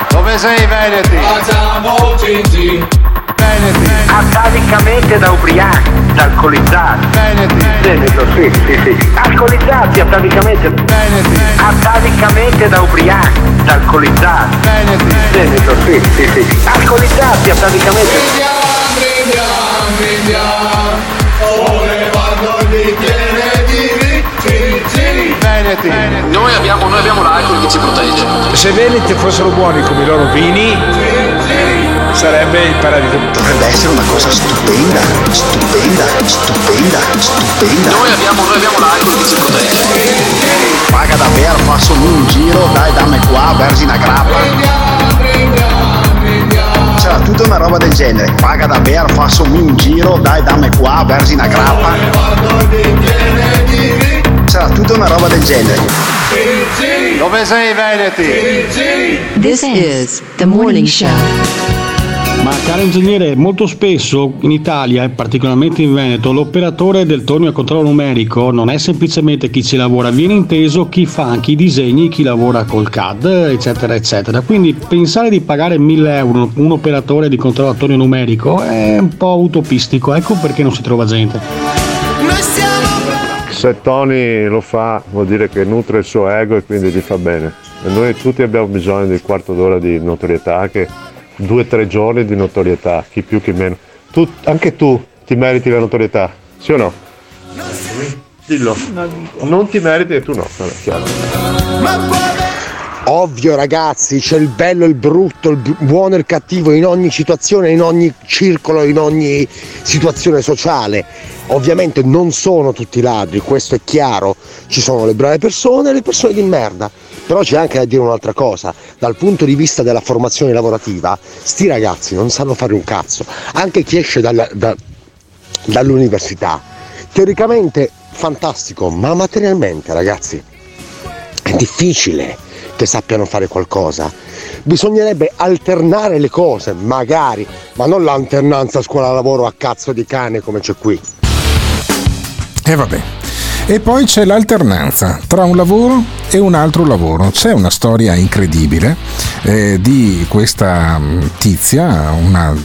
Dove sei Veneti? Facciamo Gigi. Veneti. Atalicamente da ubriaco. alcolizzati. Veneti. Veneto, sì, sì, sì. Alcolizzati atavicamente. Veneti. Atavicamente da ubriachi. Alcolizzati. Veneti. Veneto, sì, sì, sì. Alcolizzati atavicamente. Veneti. Noi abbiamo, noi abbiamo l'alcol che ci protegge. Se Veneti fossero buoni come i loro vini, sarebbe il paradiso. Dovrebbe essere una cosa stupenda, stupenda, stupenda, stupenda. Noi abbiamo, noi abbiamo l'alcol che ci protegge. Paga davvero, faccio un giro, dai dammi qua, versi una grappa. C'era tutta una roba del genere. Paga davvero, faccio un giro, dai dammi qua, versi una grappa. C'era tutta una roba del genere. Dove sei Veneti? This is the morning show. Ma caro ingegnere, molto spesso in Italia, e particolarmente in Veneto, l'operatore del tornio a controllo numerico non è semplicemente chi ci lavora, viene inteso chi fa anche i disegni, chi lavora col CAD, eccetera, eccetera. Quindi pensare di pagare 1000 euro un operatore di controllo a tornio numerico è un po' utopistico, ecco perché non si trova gente. Se Tony lo fa vuol dire che nutre il suo ego e quindi gli fa bene. E noi tutti abbiamo bisogno di un quarto d'ora di notorietà, che due o tre giorni di notorietà, chi più chi meno. Tu, anche tu ti meriti la notorietà, sì o no? Dillo. Non ti meriti e tu no, vabbè, chiaro. Ovvio ragazzi, c'è il bello e il brutto, il bu- buono e il cattivo in ogni situazione, in ogni circolo, in ogni situazione sociale. Ovviamente non sono tutti ladri, questo è chiaro, ci sono le brave persone e le persone di merda. Però c'è anche da dire un'altra cosa, dal punto di vista della formazione lavorativa, sti ragazzi non sanno fare un cazzo. Anche chi esce dalla- da- dall'università, teoricamente fantastico, ma materialmente ragazzi è difficile che sappiano fare qualcosa. Bisognerebbe alternare le cose, magari, ma non l'alternanza scuola-lavoro a cazzo di cane come c'è qui. E vabbè. E poi c'è l'alternanza tra un lavoro e un altro lavoro. C'è una storia incredibile eh, di questa mm, tizia, una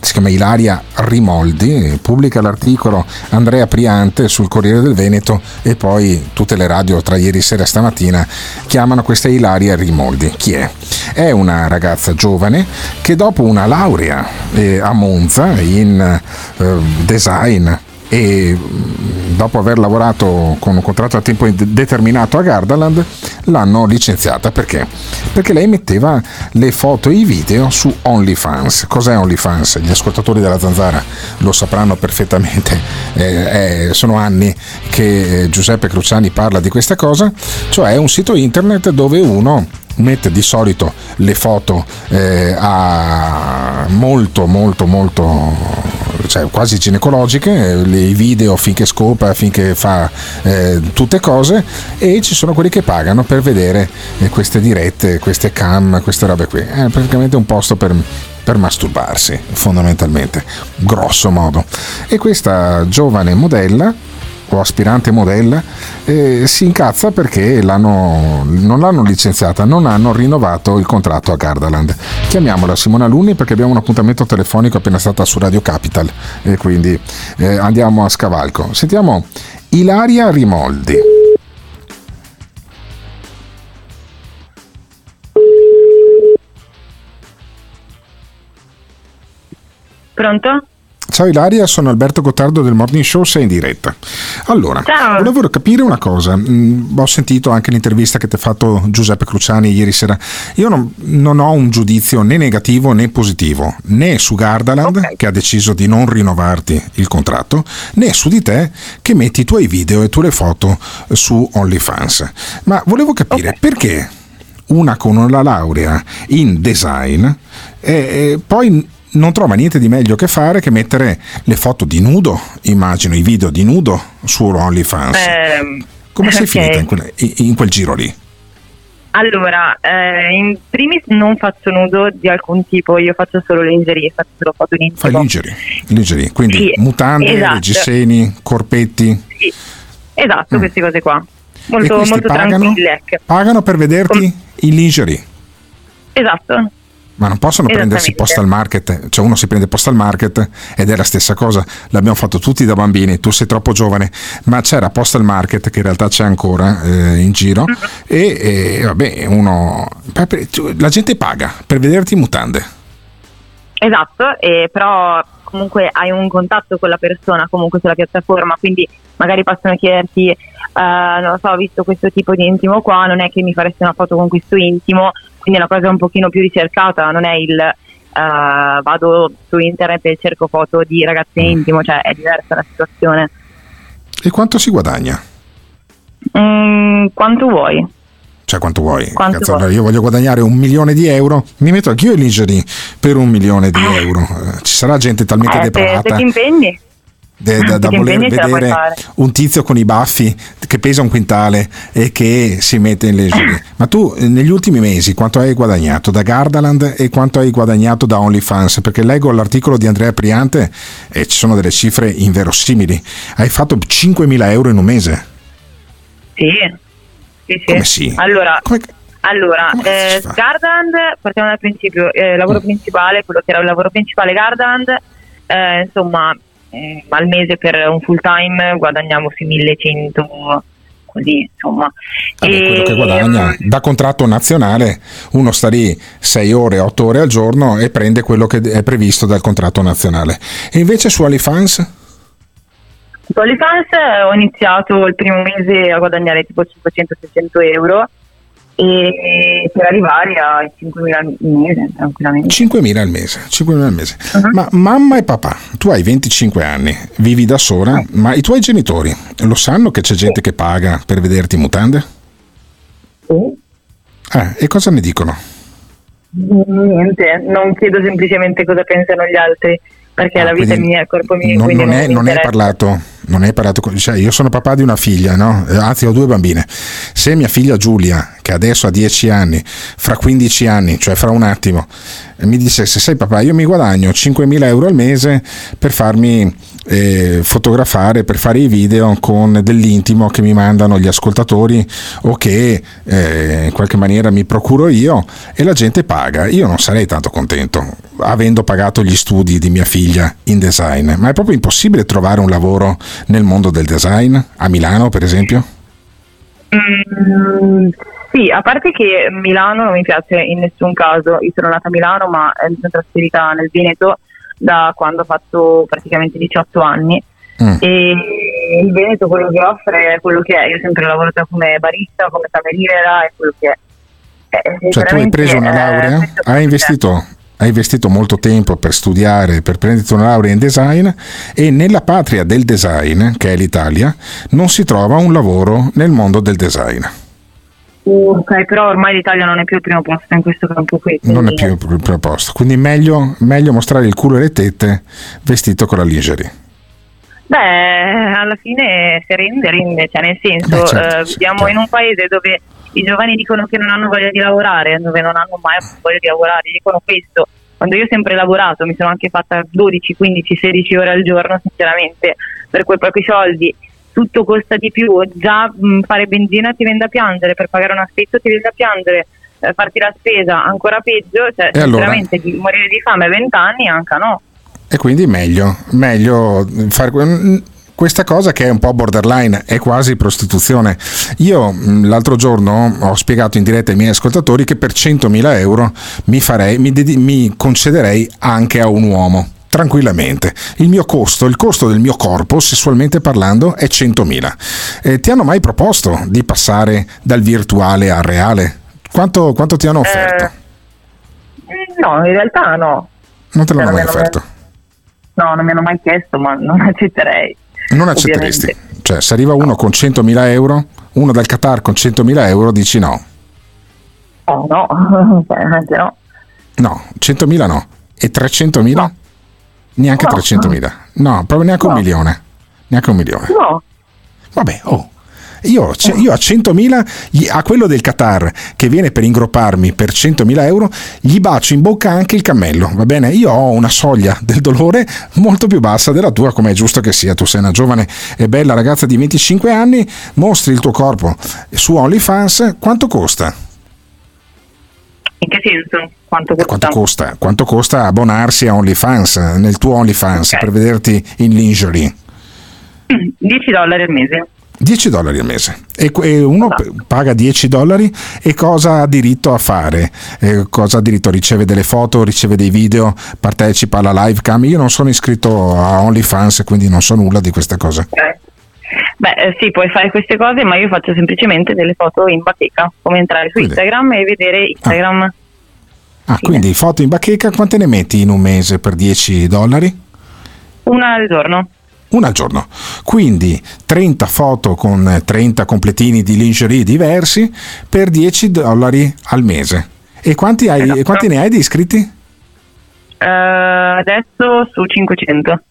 si chiama Ilaria Rimoldi, pubblica l'articolo Andrea Priante sul Corriere del Veneto e poi tutte le radio tra ieri sera e stamattina chiamano questa Ilaria Rimoldi. Chi è? È una ragazza giovane che dopo una laurea eh, a Monza in eh, design e mh, dopo aver lavorato con un contratto a tempo determinato a Gardaland l'hanno licenziata perché? Perché lei metteva le foto e i video su OnlyFans. Cos'è OnlyFans? Gli ascoltatori della Zanzara lo sapranno perfettamente, eh, eh, sono anni che Giuseppe Cruciani parla di questa cosa, cioè un sito internet dove uno mette di solito le foto eh, a molto molto molto cioè quasi ginecologiche eh, i video finché scopa finché fa eh, tutte cose e ci sono quelli che pagano per vedere eh, queste dirette queste cam queste robe qui. È praticamente un posto per per masturbarsi fondamentalmente grosso modo. E questa giovane modella o aspirante modella eh, si incazza perché l'hanno, non l'hanno licenziata, non hanno rinnovato il contratto a Gardaland. Chiamiamola Simona Luni perché abbiamo un appuntamento telefonico appena stata su Radio Capital e quindi eh, andiamo a scavalco. Sentiamo Ilaria Rimoldi. Pronto? Ciao Ilaria, sono Alberto Gottardo del Morning Show, sei in diretta. Allora, Ciao. volevo capire una cosa, Mm, ho sentito anche l'intervista che ti ha fatto Giuseppe Cruciani ieri sera, io non, non ho un giudizio né negativo né positivo, né su Gardaland che ha deciso di non rinnovarti il contratto, né su di te che metti i tuoi video e le tue foto su OnlyFans. Ma volevo capire perché una con la laurea in design e, e poi non trova niente di meglio che fare che mettere le foto di nudo, immagino i video di nudo su OnlyFans. Ehm, Come sei ok. finita in quel, in quel giro lì? Allora, eh, in primis non faccio nudo di alcun tipo, io faccio solo lingerie, faccio solo foto di Fai lingerie, lingerie, quindi Sì, mutande, esatto. reggiseni, corpetti. Esatto, Mm. queste cose qua. Molto, molto pagano, tranquille. ecco. pagano per vederti in lingerie. Esatto. Ma non possono prendersi postal market, cioè uno si prende postal market ed è la stessa cosa, l'abbiamo fatto tutti da bambini, tu sei troppo giovane, ma c'era postal market che in realtà c'è ancora eh, in giro. E, e, vabbè, uno, la gente paga per vederti in mutande. Esatto, eh, però comunque hai un contatto con la persona comunque sulla piattaforma, quindi magari possono chiederti, eh, non lo so, ho visto questo tipo di intimo qua, non è che mi faresti una foto con questo intimo, quindi è una cosa un pochino più ricercata, non è il uh, vado su internet e cerco foto di ragazze intimo, cioè è diversa la situazione. E quanto si guadagna? Mm, quanto vuoi? Cioè, quanto vuoi? Quanto Cazzo, vuoi? Io voglio guadagnare un milione di euro, mi metto anch'io in lingerie per un milione di euro. Eh, Ci sarà gente talmente Eh, se, depravata se ti impegni. De- da, da voler vedere un tizio con i baffi che pesa un quintale e che si mette in lingerie. Ma tu eh, negli ultimi mesi quanto hai guadagnato da Gardaland e quanto hai guadagnato da OnlyFans? Perché leggo l'articolo di Andrea Priante e ci sono delle cifre inverosimili. Hai fatto 5.000 euro in un mese. Sì, sì, sì. Come sì? Allora, allora eh, Gardand, partiamo dal principio, eh, il lavoro principale, quello che era il lavoro principale Gardand, eh, insomma, al mese per un full time guadagniamo sui 1100, così, insomma. Vabbè, E- quello che guadagna da contratto nazionale uno sta lì 6 ore 8 ore al giorno e prende quello che è previsto dal contratto nazionale e invece su OnlyFans Su OnlyFans eh, ho iniziato il primo mese a guadagnare tipo 500-600 euro e per arrivare ai 5.000 al mese tranquillamente. 5.000 al mese, 5.000 al mese. Uh-huh. ma mamma e papà tu hai 25 anni vivi da sola ma i tuoi genitori lo sanno che c'è gente che paga per vederti in mutande? Eh, e cosa ne dicono? Niente, non chiedo semplicemente cosa pensano gli altri perché la vita è mia, il corpo mio, non, non è, non interessa. parlato, non hai parlato con, cioè io sono papà di una figlia, no? Eh, anzi ho due bambine. Se mia figlia Giulia, che adesso ha 10 anni, fra 15 anni, cioè fra un attimo, mi dicesse, sai papà, io mi guadagno 5.000 euro al mese per farmi eh, fotografare, per fare i video con dell'intimo che mi mandano gli ascoltatori o che eh, in qualche maniera mi procuro io e la gente paga. Io non sarei tanto contento avendo pagato gli studi di mia figlia in design, ma è proprio impossibile trovare un lavoro nel mondo del design, a Milano per esempio? Mm, sì, a parte che Milano non mi piace in nessun caso, io sono nata a Milano ma eh, mi sono trasferita nel Veneto da quando ho fatto praticamente 18 anni Mm. e il Veneto quello che offre è quello che è, io ho sempre lavorato come barista, come cameriera è quello che è. Eh, Cioè tu hai preso una eh, laurea, hai investito, hai investito molto tempo per studiare, per prenderti una laurea in design e nella patria del design, che è l'Italia, non si trova un lavoro nel mondo del design. Ok, però ormai l'Italia non è più il primo posto in questo campo qui. Non è quindi- più il primo posto. Quindi meglio, meglio mostrare il culo e le tette vestito con la lingerie. Beh, alla fine se rende, rende, cioè nel senso, Beh, certo, eh, viviamo in un paese dove i giovani dicono che non hanno voglia di lavorare, dove non hanno mai avuto voglia di lavorare, dicono questo. Quando io ho sempre lavorato, mi sono anche fatta 12, 15, 16 ore al giorno, sinceramente, per quei pochi soldi, tutto costa di più, già mh, fare benzina ti viene da piangere, per pagare un affitto ti viene da piangere, eh, farti la spesa ancora peggio, cioè E allora? sinceramente di morire di fame a 20 anni anche no. E quindi meglio, meglio fare que- questa cosa che è un po' borderline, è quasi prostituzione. Io mh, l'altro giorno ho spiegato in diretta ai miei ascoltatori che per 100.000 euro mi, farei, mi, dedi- mi concederei anche a un uomo. Tranquillamente, il mio costo, il costo del mio corpo, sessualmente parlando, è 100.000. Eh, ti hanno mai proposto di passare dal virtuale al reale? Quanto, quanto ti hanno offerto? Eh, no, in realtà no. non te cioè, l'hanno non mai offerto? No, non mi hanno mai chiesto, ma non accetterei. Non accetteresti? Cioè, se arriva uno con 100.000 euro, uno dal Qatar con 100.000 euro, dici no. Oh no, veramente no. No, 100.000 no. E 300.000? Neanche No. 300.000. No, proprio neanche un milione. Neanche un milione. No. Vabbè, oh. Io, io a 100.000, gli- a quello del Qatar che viene per ingropparmi per 100.000 euro, gli bacio in bocca anche il cammello, va bene? Io ho una soglia del dolore molto più bassa della tua, come è giusto che sia. Tu sei una giovane e bella ragazza di 25 anni, mostri il tuo corpo su OnlyFans, quanto costa? In che senso? Quanto costa? Quanto costa? Quanto costa abbonarsi a OnlyFans, nel tuo OnlyFans, per vederti in lingerie? 10 dollari al mese. 10 dollari al mese e, e uno p- paga 10 dollari e cosa ha diritto a fare? Eh, cosa ha diritto? Riceve delle foto, riceve dei video, partecipa alla live cam. Io non sono iscritto a OnlyFans, quindi non so nulla di queste cose. Beh, eh, sì, puoi fare queste cose, ma io faccio semplicemente delle foto in bacheca, come entrare su Instagram e vedere Instagram. Ah, quindi foto in bacheca, quante ne metti in un mese per 10 dollari? Una al giorno. Una al giorno. Quindi 30 foto con 30 completini di lingerie diversi per 10 dollari al mese. E quanti, hai, e quanti ne hai di iscritti? Eh, adesso su 500.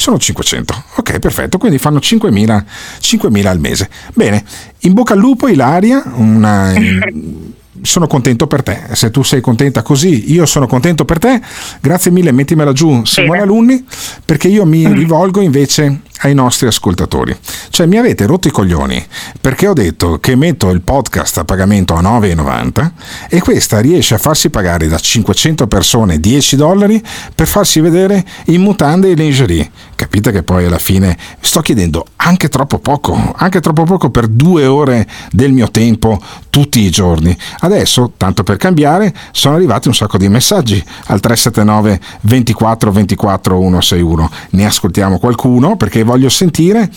Sono 500. Ok, perfetto. Quindi fanno 5.000, 5.000 al mese. Bene, in bocca al lupo, Ilaria. Una, sono contento per te. Se tu sei contenta così, io sono contento per te. Grazie mille, mettimela giù, Simone Alunni, perché io mi rivolgo invece ai nostri ascoltatori. Cioè, mi avete rotto i coglioni perché ho detto che metto il podcast a pagamento a 9,90 e questa riesce a farsi pagare da 500 persone 10 dollari per farsi vedere in mutande e lingerie. Capite che poi alla fine sto chiedendo anche troppo poco, anche troppo poco per due ore del mio tempo tutti i giorni. Adesso, tanto per cambiare, sono arrivati un sacco di messaggi al 379 24 24 161. Ne ascoltiamo qualcuno perché voglio sentire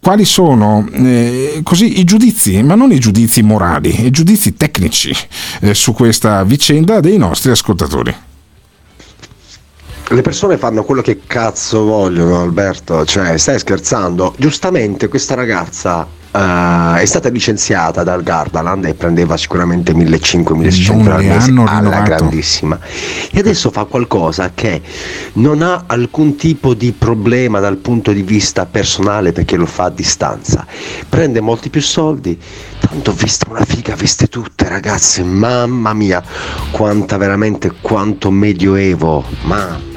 quali sono eh, così i giudizi, ma non i giudizi morali, i giudizi tecnici eh, su questa vicenda dei nostri ascoltatori. Le persone fanno quello che cazzo vogliono, Alberto. Cioè, stai scherzando? Giustamente questa ragazza eh, è stata licenziata dal Gardaland e prendeva sicuramente 1500-1600 Non al mese alla rinnovato. grandissima. E adesso fa qualcosa che non ha alcun tipo di problema dal punto di vista personale perché lo fa a distanza. Prende molti più soldi. Tanto vista una figa, viste tutte ragazze, mamma mia, quanta veramente, quanto medioevo, mamma.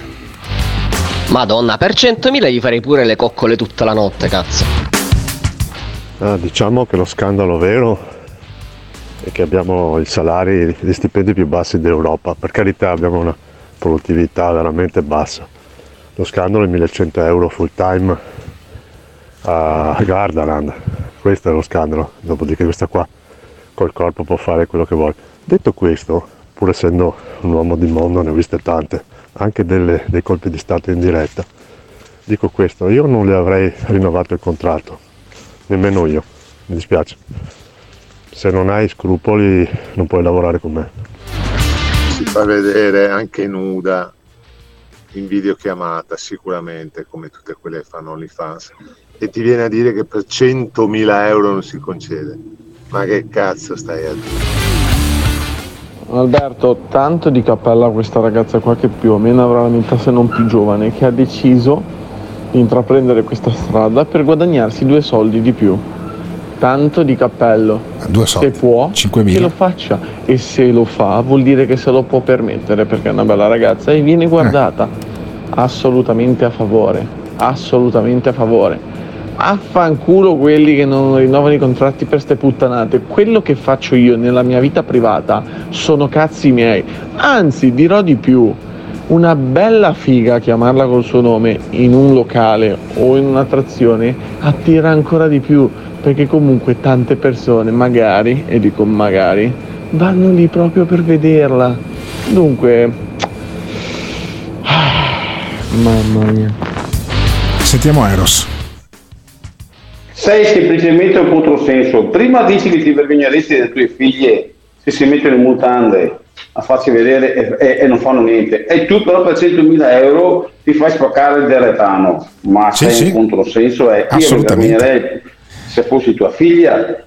Madonna, per 100.000 gli farei pure le coccole tutta la notte, cazzo. Ah, diciamo che lo scandalo vero è che abbiamo i salari, gli stipendi più bassi d'Europa. Per carità abbiamo una produttività veramente bassa. Lo scandalo è 1100 euro full time a Gardaland. Questo è lo scandalo. Dopodiché questa qua col corpo può fare quello che vuole. Detto questo, pur essendo un uomo di mondo, ne ho viste tante, anche delle- dei colpi di Stato in diretta. Dico questo, io non le avrei rinnovato il contratto, nemmeno io, mi dispiace. Se non hai scrupoli non puoi lavorare con me. si fa vedere anche nuda in videochiamata sicuramente come tutte quelle che fanno OnlyFans e ti viene a dire che per 100.000 euro non si concede ma che cazzo stai a dire Alberto, tanto di cappella a questa ragazza qua che più o meno avrà la metà se non più giovane, che ha deciso intraprendere questa strada per guadagnarsi due soldi di più. Tanto di cappello. Due soldi. Se può, 5.000. che lo faccia. E se lo fa, vuol dire che se lo può permettere perché è una bella ragazza e viene guardata. Assolutamente a favore. Assolutamente a favore. Affanculo quelli che non rinnovano i contratti per ste puttanate. Quello che faccio io nella mia vita privata sono cazzi miei. Anzi, dirò di più. Una bella figa, chiamarla col suo nome, in un locale o in un'attrazione attira ancora di più. Perché comunque tante persone, magari, e dico magari, vanno lì proprio per vederla. Dunque. Mamma mia. Sentiamo Eros. Sei semplicemente un controsenso. Prima dici che ti vergogneresti delle tue figlie se si mettono in mutande a farci vedere e, e- e non fanno niente. E tu però per 100.000 euro ti fai spaccare del retano. Ma Sì, sei sì. un controsenso e io mi vergognerei se fossi tua figlia.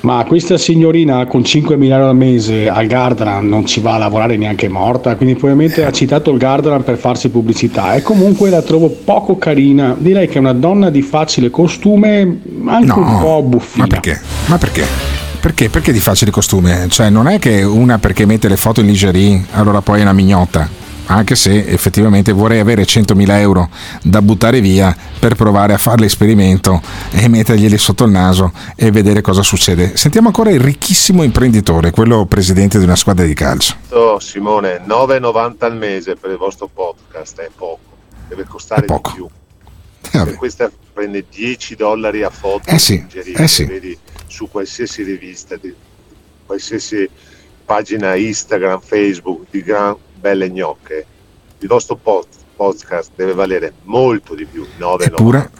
Ma questa signorina con 5.000 euro al mese al Gardaland non ci va a lavorare neanche morta, quindi probabilmente ha citato il Gardaland per farsi pubblicità e comunque la trovo poco carina. Direi che è una donna di facile costume, anche un po' buffina. Ma perché? Ma perché? Perché? Perché di facile costume? Cioè, non è che una perché mette le foto in lingerie, allora poi è una mignotta. anche se effettivamente vorrei avere 100.000 euro da buttare via per provare a fare l'esperimento e metterglieli sotto il naso e vedere cosa succede. Sentiamo ancora il ricchissimo imprenditore, quello presidente di una squadra di calcio. Simone, 9,90 al mese per il vostro podcast è poco, deve costare di più. Se questa prende 10 dollari a foto Eh sì, eh sì. vedi su qualsiasi rivista, di qualsiasi pagina Instagram, Facebook di gran belle gnocche, il vostro pod- podcast deve valere molto di più, 9,90. Eppure,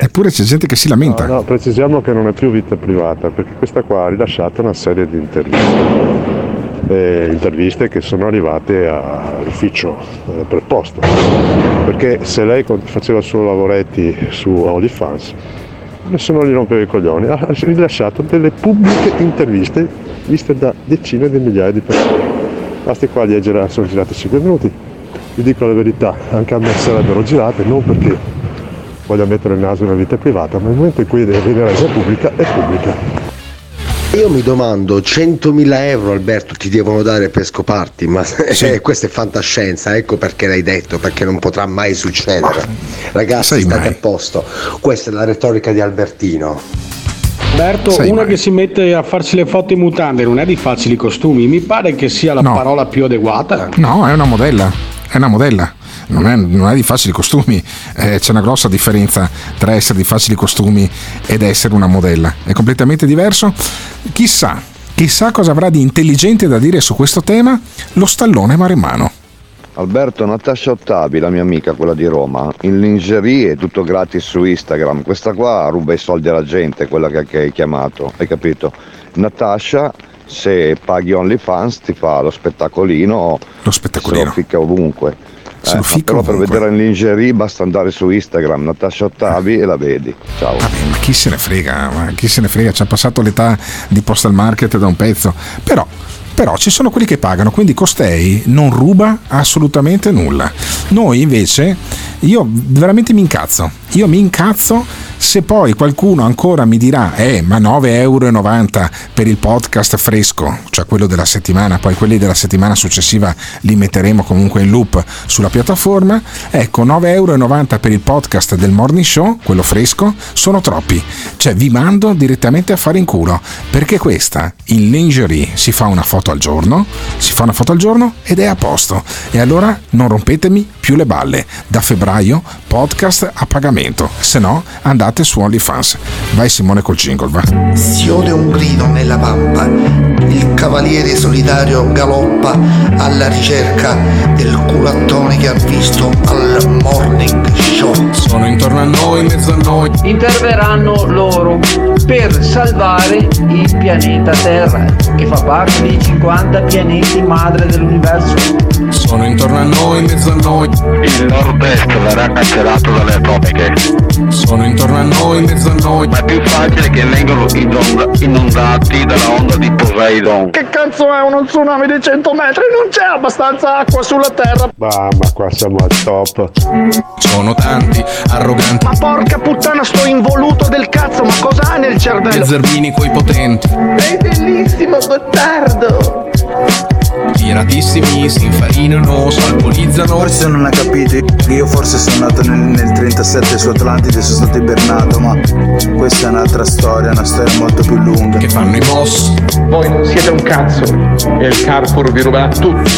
eppure c'è gente che si lamenta. No, no, precisiamo che non è più vita privata, perché questa qua ha rilasciato una serie di interviste. Eh, interviste che sono arrivate all'ufficio eh, preposto. Perché se lei faceva il suo lavoretti su OnlyFans, nessuno gli rompeva i coglioni, ha rilasciato delle pubbliche interviste viste da decine di migliaia di persone. Basti qua leggere, sono girate 5 minuti. Vi dico la verità, anche a me sarebbero girate, non perché voglia mettere il naso nella vita privata, ma nel momento in cui viene resa pubblica, è pubblica. Io mi domando, 100.000 euro Alberto ti devono dare per scoparti, ma eh, questa è fantascienza, ecco perché l'hai detto, perché non potrà mai succedere. Ragazzi, state a posto, questa è la retorica di Albertino. Alberto, Sai una che si mette a farsi le foto in mutande non è di facili costumi, mi pare che sia la No. parola più adeguata. No, è una modella. È una modella. Non è, non è di facili costumi. Eh, c'è una grossa differenza tra essere di facili costumi ed essere una modella. È completamente diverso. Chissà, chissà cosa avrà di intelligente da dire su questo tema lo stallone maremmano. Alberto, Natascia Ottavi, la mia amica, quella di Roma, in lingerie, tutto gratis su Instagram. Questa qua ruba i soldi alla gente, quella che, che hai chiamato, hai capito? Natascia, se paghi OnlyFans, ti fa lo spettacolino. Lo spettacolino. Se lo ficca ovunque. Se ficca però per vedere in lingerie basta andare su Instagram, Natascia Ottavi e la vedi. Ciao. Ma chi se ne frega? Ma chi se ne frega? Ci ha passato l'età di postal market da un pezzo. Però, però ci sono quelli che pagano, quindi costei non ruba assolutamente nulla. Noi invece, io veramente mi incazzo. Io mi incazzo se poi qualcuno ancora mi dirà, eh, ma 9,90 euro per il podcast fresco, cioè quello della settimana, poi quelli della settimana successiva li metteremo comunque in loop sulla piattaforma. Ecco, 9,90 euro per il podcast del morning show, quello fresco, sono troppi. Cioè vi mando direttamente a fare in culo, perché questa in lingerie si fa una foto al giorno, si fa una foto al giorno ed è a posto. E allora non rompetemi più le balle. Da febbraio podcast a pagamento, se no andate su OnlyFans. Vai Simone col jingle, va. Si ode un grido nella pampa, il cavaliere solitario galoppa alla ricerca del culattone che ha visto al morning show. Sono intorno a noi, in mezzo a noi. interverranno loro per salvare il pianeta Terra, che fa parte dei 50 pianeti madre dell'universo. Sono intorno a noi, in mezzo a noi. Il nord-est verrà cancellato dalle atomiche. Sono intorno a noi, in mezzo a noi. Ma è più facile che vengano inonda- inondati dalla onda di Poseidon. Che cazzo è uno tsunami di 100 metri? Non c'è abbastanza acqua sulla terra. Mamma, qua siamo al top. Sono tanti, arroganti. Ma porca puttana, sto involuto del cazzo, ma cosa ha nel cervello? zerbini coi potenti. È bellissimo, Gottardo! Tiratissimi, si infarinano, salponizzano. Forse non ha capito io forse sono nato nel, nel 37 su Atlantide e sono stato ibernato, ma questa è un'altra storia, una storia molto più lunga. Che fanno i boss? Voi non siete un cazzo e il Carrefour vi ruberà tutto.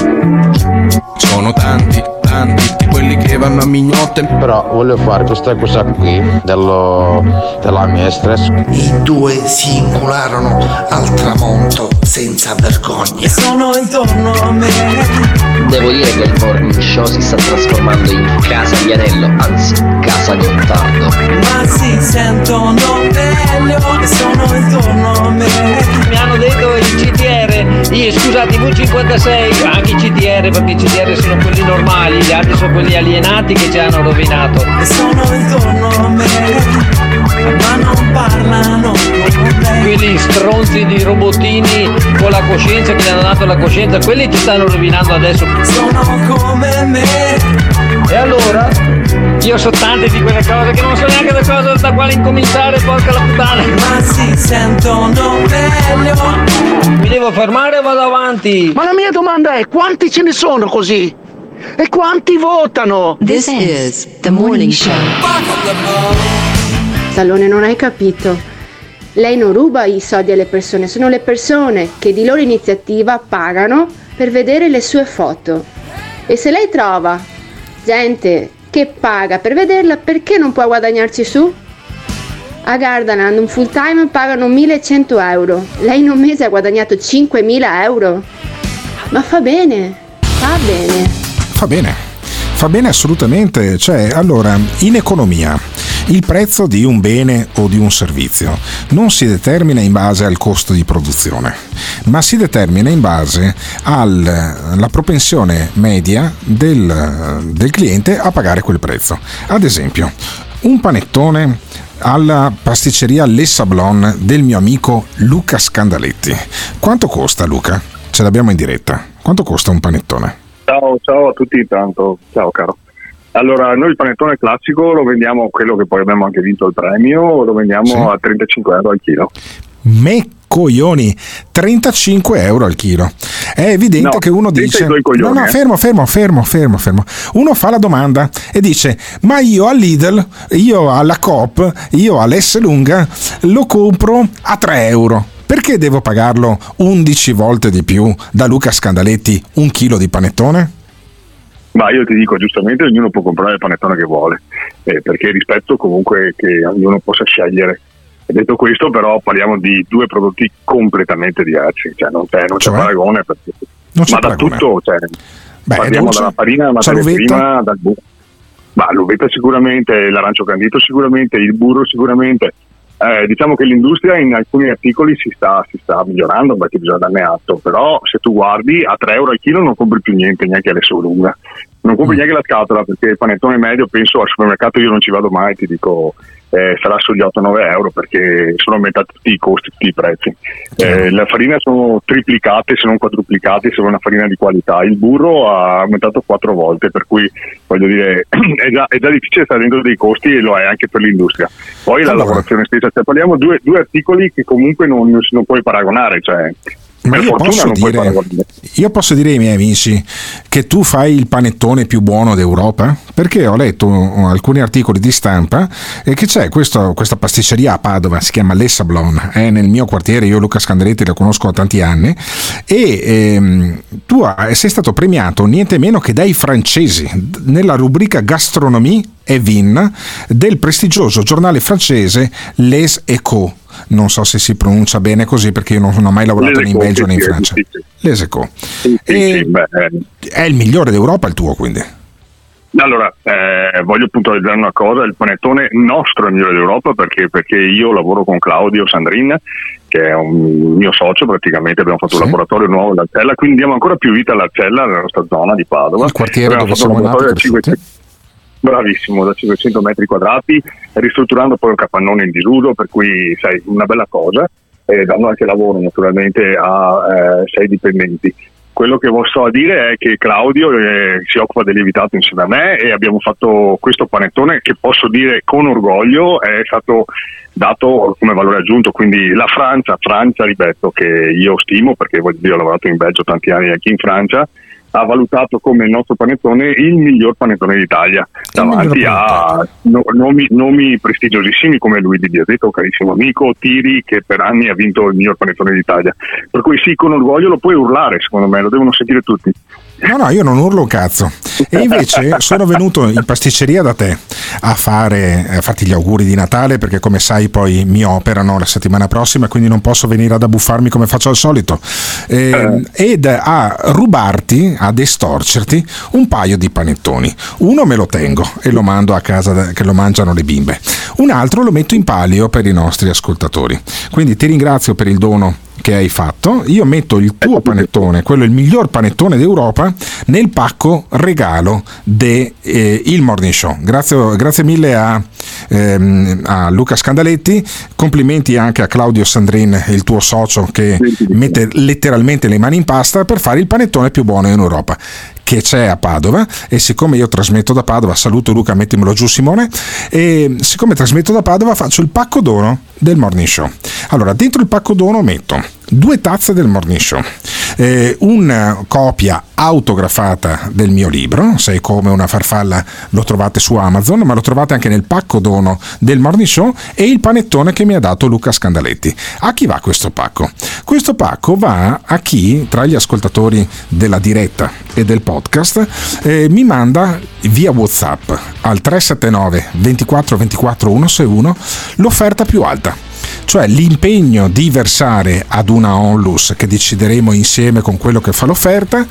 Sono tanti, tanti, di quelli che vanno a mignotte. Però voglio fare questa cosa qui dello, della mia stress. I due si incularono al tramonto senza vergogna. Sono intorno a me. Devo dire che il morning show si sta trasformando in casa Vianello, anzi casa Gottardo. Ma si sentono meglio e sono intorno a me. Mi hanno detto il CTR, io, scusate, i V56, anche i CTR, perché i CTR sono quelli normali, gli altri sono quelli alienati che ci hanno rovinato. E sono intorno a me. Ma non parlano con me. Quelli stronzi di robottini con la coscienza che gli hanno dato la coscienza, quelli ci stanno rovinando adesso. Sono come me. E allora? Io so tante di quelle cose che non so neanche da cosa da quale incominciare, porca la puttana. Ma si sentono meglio. Mi devo fermare o vado avanti? Ma la mia domanda è quanti ce ne sono così? E quanti votano? This is the morning show. Salone, non hai capito. Lei non ruba i soldi alle persone, sono le persone che di loro iniziativa pagano per vedere le sue foto. E se lei trova gente che paga per vederla, perché non può guadagnarci su? A Gardaland un full time pagano 1100 euro. Lei in un mese ha guadagnato 5000 euro. Ma fa bene, fa bene. Fa bene, fa bene assolutamente. Cioè, allora, in economia, il prezzo di un bene o di un servizio non si determina in base al costo di produzione, ma si determina in base alla propensione media del, del cliente a pagare quel prezzo. Ad esempio, un panettone alla pasticceria Le Sablon del mio amico Luca Scandaletti. Quanto costa Luca? Ce l'abbiamo in diretta. Quanto costa un panettone? Ciao, ciao a tutti intanto, ciao caro. Allora, noi il panettone classico lo vendiamo, quello che poi abbiamo anche vinto il premio, lo vendiamo Sì. a 35 euro al chilo. Me coglioni, 35 euro al chilo. È evidente No, che uno dice: coglioni, No, no, eh. fermo, fermo, fermo, fermo, fermo. Uno fa la domanda e dice: Ma io al Lidl, io alla Coop, io all'S Lunga lo compro a 3 euro. Perché devo pagarlo 11 volte di più da Luca Scandaletti un chilo di panettone? Ma io ti dico, giustamente ognuno può comprare il panettone che vuole, eh, perché rispetto comunque che ognuno possa scegliere. Detto questo, però, parliamo di due prodotti completamente diversi, cioè non c'è, non c'è Cioè? paragone. Perché, Non c'è ma da paragone. tutto, cioè, Beh, parliamo dolce? dalla farina, la C'è materia l'uvetta? prima, dal burro. Ma l'uvetta sicuramente, l'arancio candito sicuramente, il burro sicuramente. Eh, diciamo che l'industria in alcuni articoli si sta, si sta migliorando perché bisogna darne atto, però se tu guardi a 3 euro al chilo non compri più niente, neanche alle lunga. Non Mm. compri neanche la scatola perché il panettone medio, penso al supermercato io non ci vado mai, ti dico eh, sarà sugli 8-9 euro perché sono aumentati tutti i costi, tutti i prezzi. Eh, le farine sono triplicate se non quadruplicate se vuoi una farina di qualità. Il burro ha aumentato quattro volte, per cui voglio dire è già, è già difficile stare dentro dei costi e lo è anche per l'industria. Poi la Allora. lavorazione stessa, cioè, parliamo due, due articoli che comunque non, non si- non puoi paragonare, cioè, Ma io posso, dire, io posso dire ai miei amici che tu fai il panettone più buono d'Europa? Perché ho letto alcuni articoli di stampa e che c'è questo- questa pasticceria a Padova, si chiama Le Sablon, è nel mio quartiere, io Luca Scandaletti la conosco da tanti anni e ehm, tu sei stato premiato niente meno che dai francesi nella rubrica Gastronomie e Vin del prestigioso giornale francese Les Echos. Non so se si pronuncia bene così perché io non ho mai lavorato né in Belgio né in sì, sì, Francia. sì, sì. Sì, sì, sì, eh, È il migliore d'Europa il tuo quindi. Allora, eh, voglio puntualizzare una cosa, il panettone nostro è il migliore d'Europa perché, perché io lavoro con Claudio Sandrin, che è un mio socio praticamente, abbiamo fatto un laboratorio nuovo all'Arcella, quindi diamo ancora più vita all'Arcella, nella nostra zona di Padova. Il quartiere Abbiamo dove siamo nati Bravissimo, da 500 metri quadrati, ristrutturando poi un capannone in disuso, per cui sai, una bella cosa, e dando anche lavoro naturalmente a eh, sei dipendenti. Quello che posso dire è che Claudio eh, si occupa del lievitato insieme a me e abbiamo fatto questo panettone che posso dire con orgoglio è stato dato come valore aggiunto, quindi la Francia, Francia ripeto che io stimo perché voglio dire, ho lavorato in Belgio tanti anni anche in Francia, ha valutato come il nostro panettone il miglior panettone d'Italia davanti a no- nomi, nomi prestigiosissimi come Luigi Biasetto, carissimo amico, Tiri che per anni ha vinto il miglior panettone d'Italia. Per cui sì, con orgoglio lo puoi urlare, secondo me, lo devono sentire tutti. No, no, io non urlo un cazzo. E invece sono venuto in pasticceria da te a, fare, a farti gli auguri di Natale perché come sai poi mi operano la settimana prossima quindi non posso venire ad abbuffarmi come faccio al solito Eh, ed a rubarti, ad estorcerti un paio di panettoni. Uno me lo tengo e lo mando a casa che lo mangiano le bimbe. Un altro lo metto in palio per i nostri ascoltatori. Quindi ti ringrazio per il dono che hai fatto, io metto il tuo panettone, quello il miglior panettone d'Europa, nel pacco regalo del Morning Show. Grazie, grazie mille a, ehm, a Luca Scandaletti, complimenti anche a Claudio Sandrin, il tuo socio che mette letteralmente le mani in pasta per fare il panettone più buono in Europa che c'è a Padova e siccome io trasmetto da Padova, saluto Luca, mettimelo giù Simone, e siccome trasmetto da Padova faccio il pacco dono del Morning Show. Allora, dentro il pacco dono metto due tazze del Morning Show, eh, una copia autografata del mio libro, Sei come una farfalla, lo trovate su Amazon, ma lo trovate anche nel pacco dono del Morning Show e il panettone che mi ha dato Luca Scandaletti. A chi va questo pacco? Questo pacco va a chi, tra gli ascoltatori della diretta e del podcast, eh, mi manda via WhatsApp al 379 24 24 161 l'offerta più alta cioè l'impegno di versare ad una onlus che decideremo insieme con quello che fa l'offerta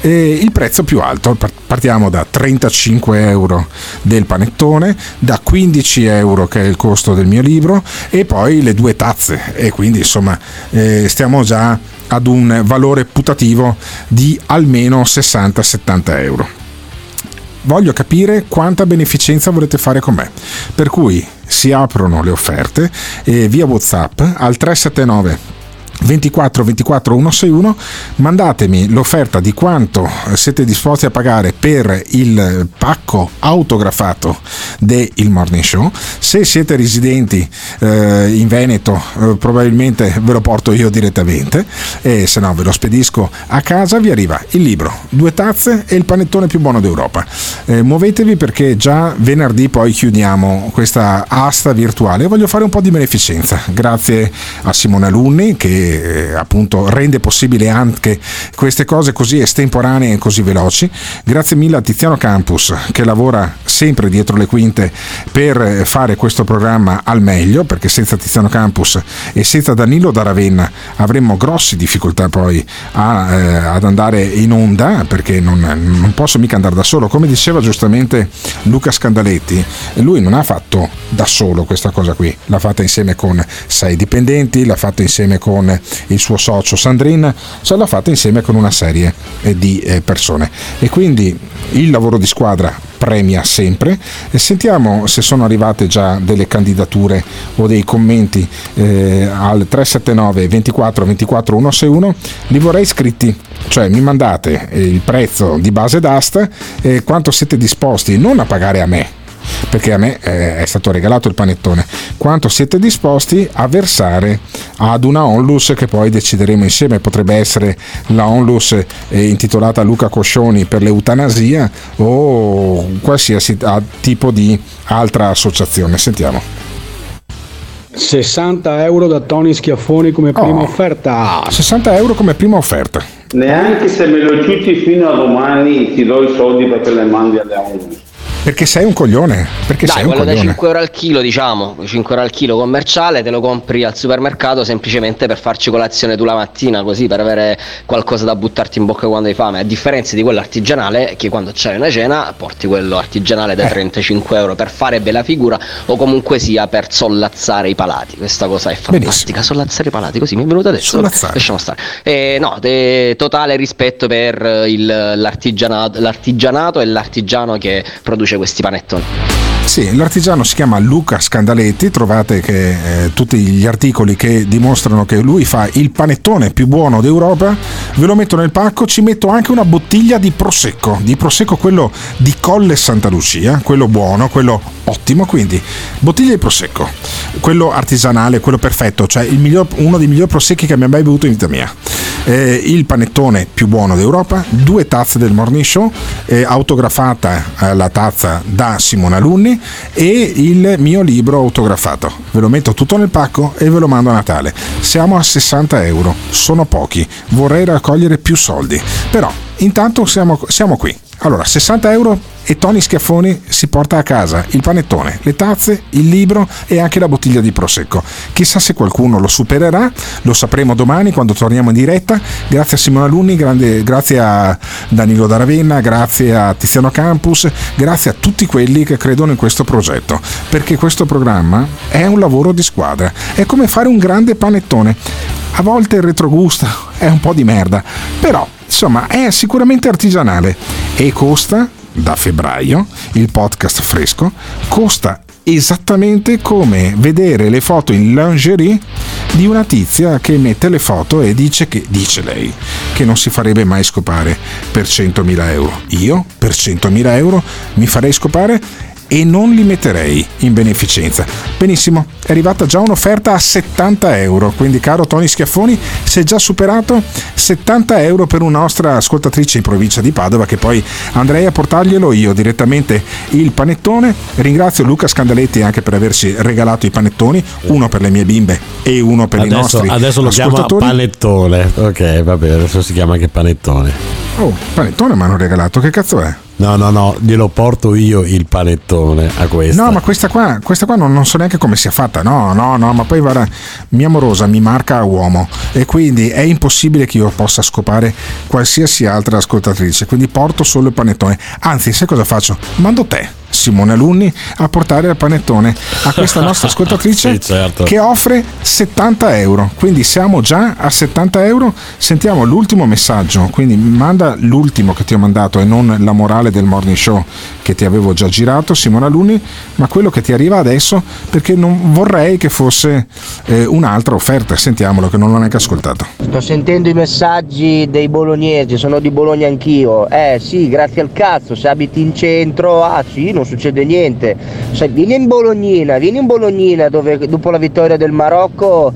eh, il prezzo più alto. Partiamo da 35 euro del panettone, da 15 euro che è il costo del mio libro e poi le due tazze e quindi insomma eh, stiamo già ad un valore putativo di almeno 60-70 euro voglio capire quanta beneficenza volete fare con me. Per cui si aprono le offerte via WhatsApp al 379 24 24 161 mandatemi l'offerta di quanto siete disposti a pagare per il pacco autografato del Morning Show. Se siete residenti eh, in Veneto eh, probabilmente ve lo porto io direttamente e se no ve lo spedisco a casa vi arriva il libro due tazze e il panettone più buono d'Europa. Eh, muovetevi perché già venerdì poi chiudiamo questa asta virtuale voglio fare un po' di beneficenza. Grazie a Simone Alunni che eh, appunto rende possibile anche queste cose così estemporanee e così veloci. Grazie mille a Tiziano Campus che lavora sempre dietro le quinte per fare questo programma al meglio, perché senza Tiziano Campus e senza Danilo da Ravenna avremmo grosse difficoltà poi a, eh, ad andare in onda, perché non, non posso mica andare da solo. Come diceva giustamente Luca Scandaletti, lui non ha fatto da solo questa cosa qui, l'ha fatta insieme con sei dipendenti, l'ha fatta insieme con il suo socio Sandrin, ce l'ha fatta insieme con una serie eh, di eh, persone. E quindi il lavoro di squadra premia sempre. E sentiamo se sono arrivate già delle candidature o dei commenti eh, al 379 24 24 161. Li vorrei scritti, cioè mi mandate il prezzo di base d'asta e quanto siete disposti non a pagare a me perché a me eh, è stato regalato il panettone, quanto siete disposti a versare ad una onlus che poi decideremo insieme, potrebbe essere la onlus eh, intitolata Luca Coscioni per l'eutanasia o qualsiasi tipo di altra associazione. Sentiamo. 60 euro da Tony Schiaffoni come prima Oh. offerta. 60 euro come prima offerta. Neanche se me lo ciucci fino a domani ti do i soldi perché le mandi alle ONU. Perché sei un coglione. Perché Dai, sei un quello da coglione. 5 euro al chilo, diciamo, 5 euro al chilo commerciale, te lo compri al supermercato semplicemente per farci colazione tu la mattina, così per avere qualcosa da buttarti in bocca quando hai fame. A differenza di quello artigianale, che quando c'hai una cena porti quello artigianale Eh. da 35 euro per fare bella figura o comunque sia per sollazzare i palati. Questa cosa è fantastica, sollazzare i palati, così mi è venuto adesso. Sollazzare. Lasciamo stare. Eh, no, de- totale rispetto per il- l'artigianato, l'artigianato e l'artigiano che produce questi panettoni. Sì, l'artigiano si chiama Luca Scandaletti, trovate che, eh, tutti gli articoli che dimostrano che lui fa il panettone più buono d'Europa, ve lo metto nel pacco, ci metto anche una bottiglia di prosecco, di prosecco quello di Colle Santa Lucia, quello buono, quello ottimo, quindi bottiglia di prosecco, quello artigianale, quello perfetto, cioè miglior- uno dei migliori prosecchi che abbia mai bevuto in vita mia. Eh, il panettone più buono d'Europa, due tazze del Morning Show, eh, autografata eh, la tazza da Simone Alunni e il mio libro autografato. Ve lo metto tutto nel pacco e ve lo mando a Natale. Siamo a 60 euro, sono pochi, vorrei raccogliere più soldi, però intanto siamo, siamo qui. Allora, 60 euro e Tony Schiaffoni si porta a casa il panettone, le tazze, il libro e anche la bottiglia di prosecco. Chissà se qualcuno lo supererà, lo sapremo domani quando torniamo in diretta. Grazie a Simone Alunni, grande- grazie a Danilo da Ravenna, grazie a Tiziano Campus, grazie a tutti quelli che credono in questo progetto, perché questo programma è un lavoro di squadra, è come fare un grande panettone. A volte il retrogusto è un po' di merda, però insomma è sicuramente artigianale e costa da febbraio il podcast fresco costa esattamente come vedere le foto in lingerie di una tizia che mette le foto e dice che dice lei che non si farebbe mai scopare per 100.000 euro. Io per 100.000 euro mi farei scopare e non li metterei in beneficenza. Benissimo, è arrivata già un'offerta a 70 euro, quindi caro Tony Schiaffoni, è già superato 70 euro per una nostra ascoltatrice in provincia di Padova che poi andrei a portarglielo io direttamente il panettone. Ringrazio Luca Scandaletti anche per averci regalato i panettoni, uno per le mie bimbe e uno per i Adesso, nostri adesso lo chiama panettone. Ok, va bene, adesso si chiama anche panettone. Oh, panettone mi hanno regalato, che cazzo è? No, no, no, glielo porto io il panettone a questa. No, ma questa qua, questa qua non, non so neanche come sia fatta. No, no, no, ma poi guarda, mia morosa mi marca a uomo e quindi è impossibile che io possa scopare qualsiasi altra ascoltatrice. Quindi porto solo il panettone. Anzi, sai cosa faccio? Mando te. Simone Alunni a portare il panettone a questa nostra ascoltatrice Sì, certo. che offre 70 euro. Quindi siamo già a 70 euro. Sentiamo l'ultimo messaggio. Quindi manda l'ultimo che ti ho mandato e non la morale del morning show che ti avevo già girato Simone Alunni ma quello che ti arriva adesso perché non vorrei che fosse eh, un'altra offerta. Sentiamolo che non l'ho neanche ascoltato. Sto sentendo i messaggi dei bolognesi, sono di Bologna anch'io. Eh sì, grazie al cazzo, se abiti in centro, ah sì, non succede niente. Sai, vieni in Bolognina, vieni in Bolognina dove dopo la vittoria del Marocco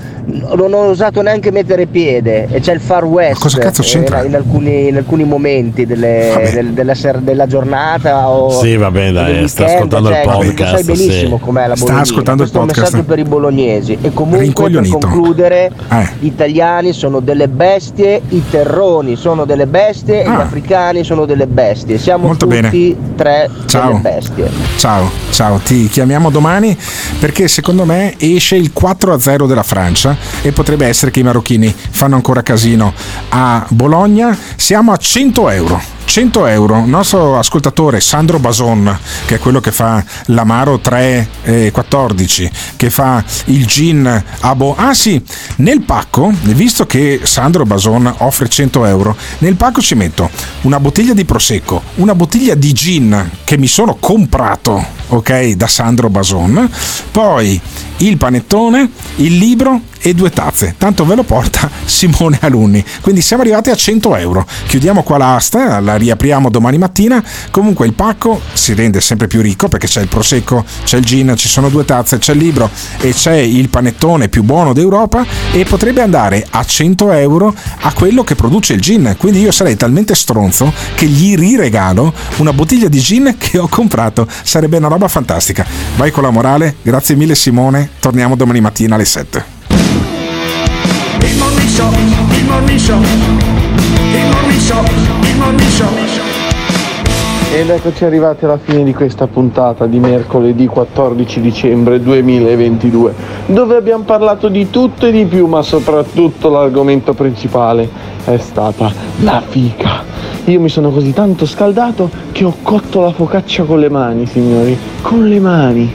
non ho osato neanche mettere piede e c'è il Far West cosa cazzo eh, c'entra? in, alcuni, in alcuni momenti delle- del- della, ser- della giornata o Sì, vabbè, dai, del sta weekend, ascoltando il cioè, podcast, Sai benissimo sì. com'è la Sta Bolognina. ascoltando il Questo un podcast. messaggio per i bolognesi e comunque per concludere Eh. gli italiani sono delle bestie, i terroni sono delle bestie e gli africani sono delle bestie. Siamo Ah. Molto tutti tre Ciao. delle bestie. Ciao, ciao, ti chiamiamo domani perché secondo me esce il 4-0 della Francia e potrebbe essere che i marocchini fanno ancora casino a Bologna. Siamo a 100 euro. 100 euro, il nostro ascoltatore Sandro Bason, che è quello che fa l'Amaro 314, che fa il gin a Bo... Ah sì, nel pacco, visto che Sandro Bason offre 100 euro, nel pacco ci metto una bottiglia di prosecco, una bottiglia di gin che mi sono comprato, ok, da Sandro Bason, poi il panettone, il libro e due tazze. Tanto ve lo porta Simone Alunni. Quindi siamo arrivati a 100 euro. Chiudiamo qua l'asta, la riapriamo domani mattina. Comunque il pacco si rende sempre più ricco perché c'è il prosecco, c'è il gin, ci sono due tazze, c'è il libro e c'è il panettone più buono d'Europa e potrebbe andare a 100 euro a quello che produce il gin. Quindi io sarei talmente stronzo che gli riregalo una bottiglia di gin che ho comprato. Sarebbe una roba fantastica. Vai con la morale. Grazie mille Simone. Torniamo domani mattina alle 7. Il morning il morning il morning il morning. Ed eccoci arrivati alla fine di questa puntata di mercoledì 14 dicembre 2022, dove abbiamo parlato di tutto e di più, ma soprattutto l'argomento principale è stata la fica. Io mi sono così tanto scaldato che ho cotto la focaccia con le mani, signori, con le mani.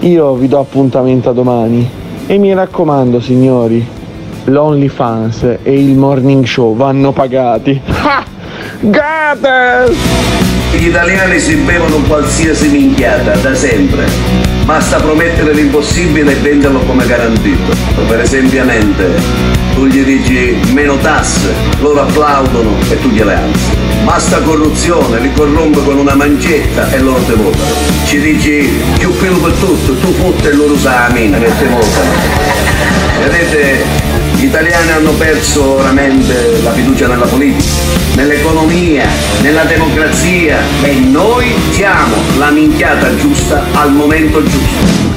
Io vi do appuntamento a domani e mi raccomando, signori, l'OnlyFans e il morning show vanno pagati. Ha! Gates! Gli italiani si bevono qualsiasi minchiata da sempre. Basta promettere l'impossibile e venderlo come garantito. Per esempio, tu gli dici meno tasse, loro applaudono e tu gliele alzi. Basta corruzione, li corrompe con una mancetta e loro te votano. Ci dici più pelo per tutto, tu fotte e loro usa la mina che te votano. Vedete, gli italiani hanno perso veramente la fiducia nella politica, nell'economia, nella democrazia e noi siamo la minchiata giusta al momento giusto.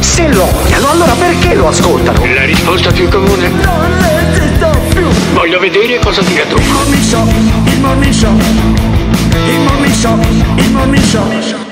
Se lo odiano, allora perché lo ascoltano? La risposta più comune. Non esisto più. Voglio vedere cosa tira tu. Il morning show, il morning show, il morning show, il morning show.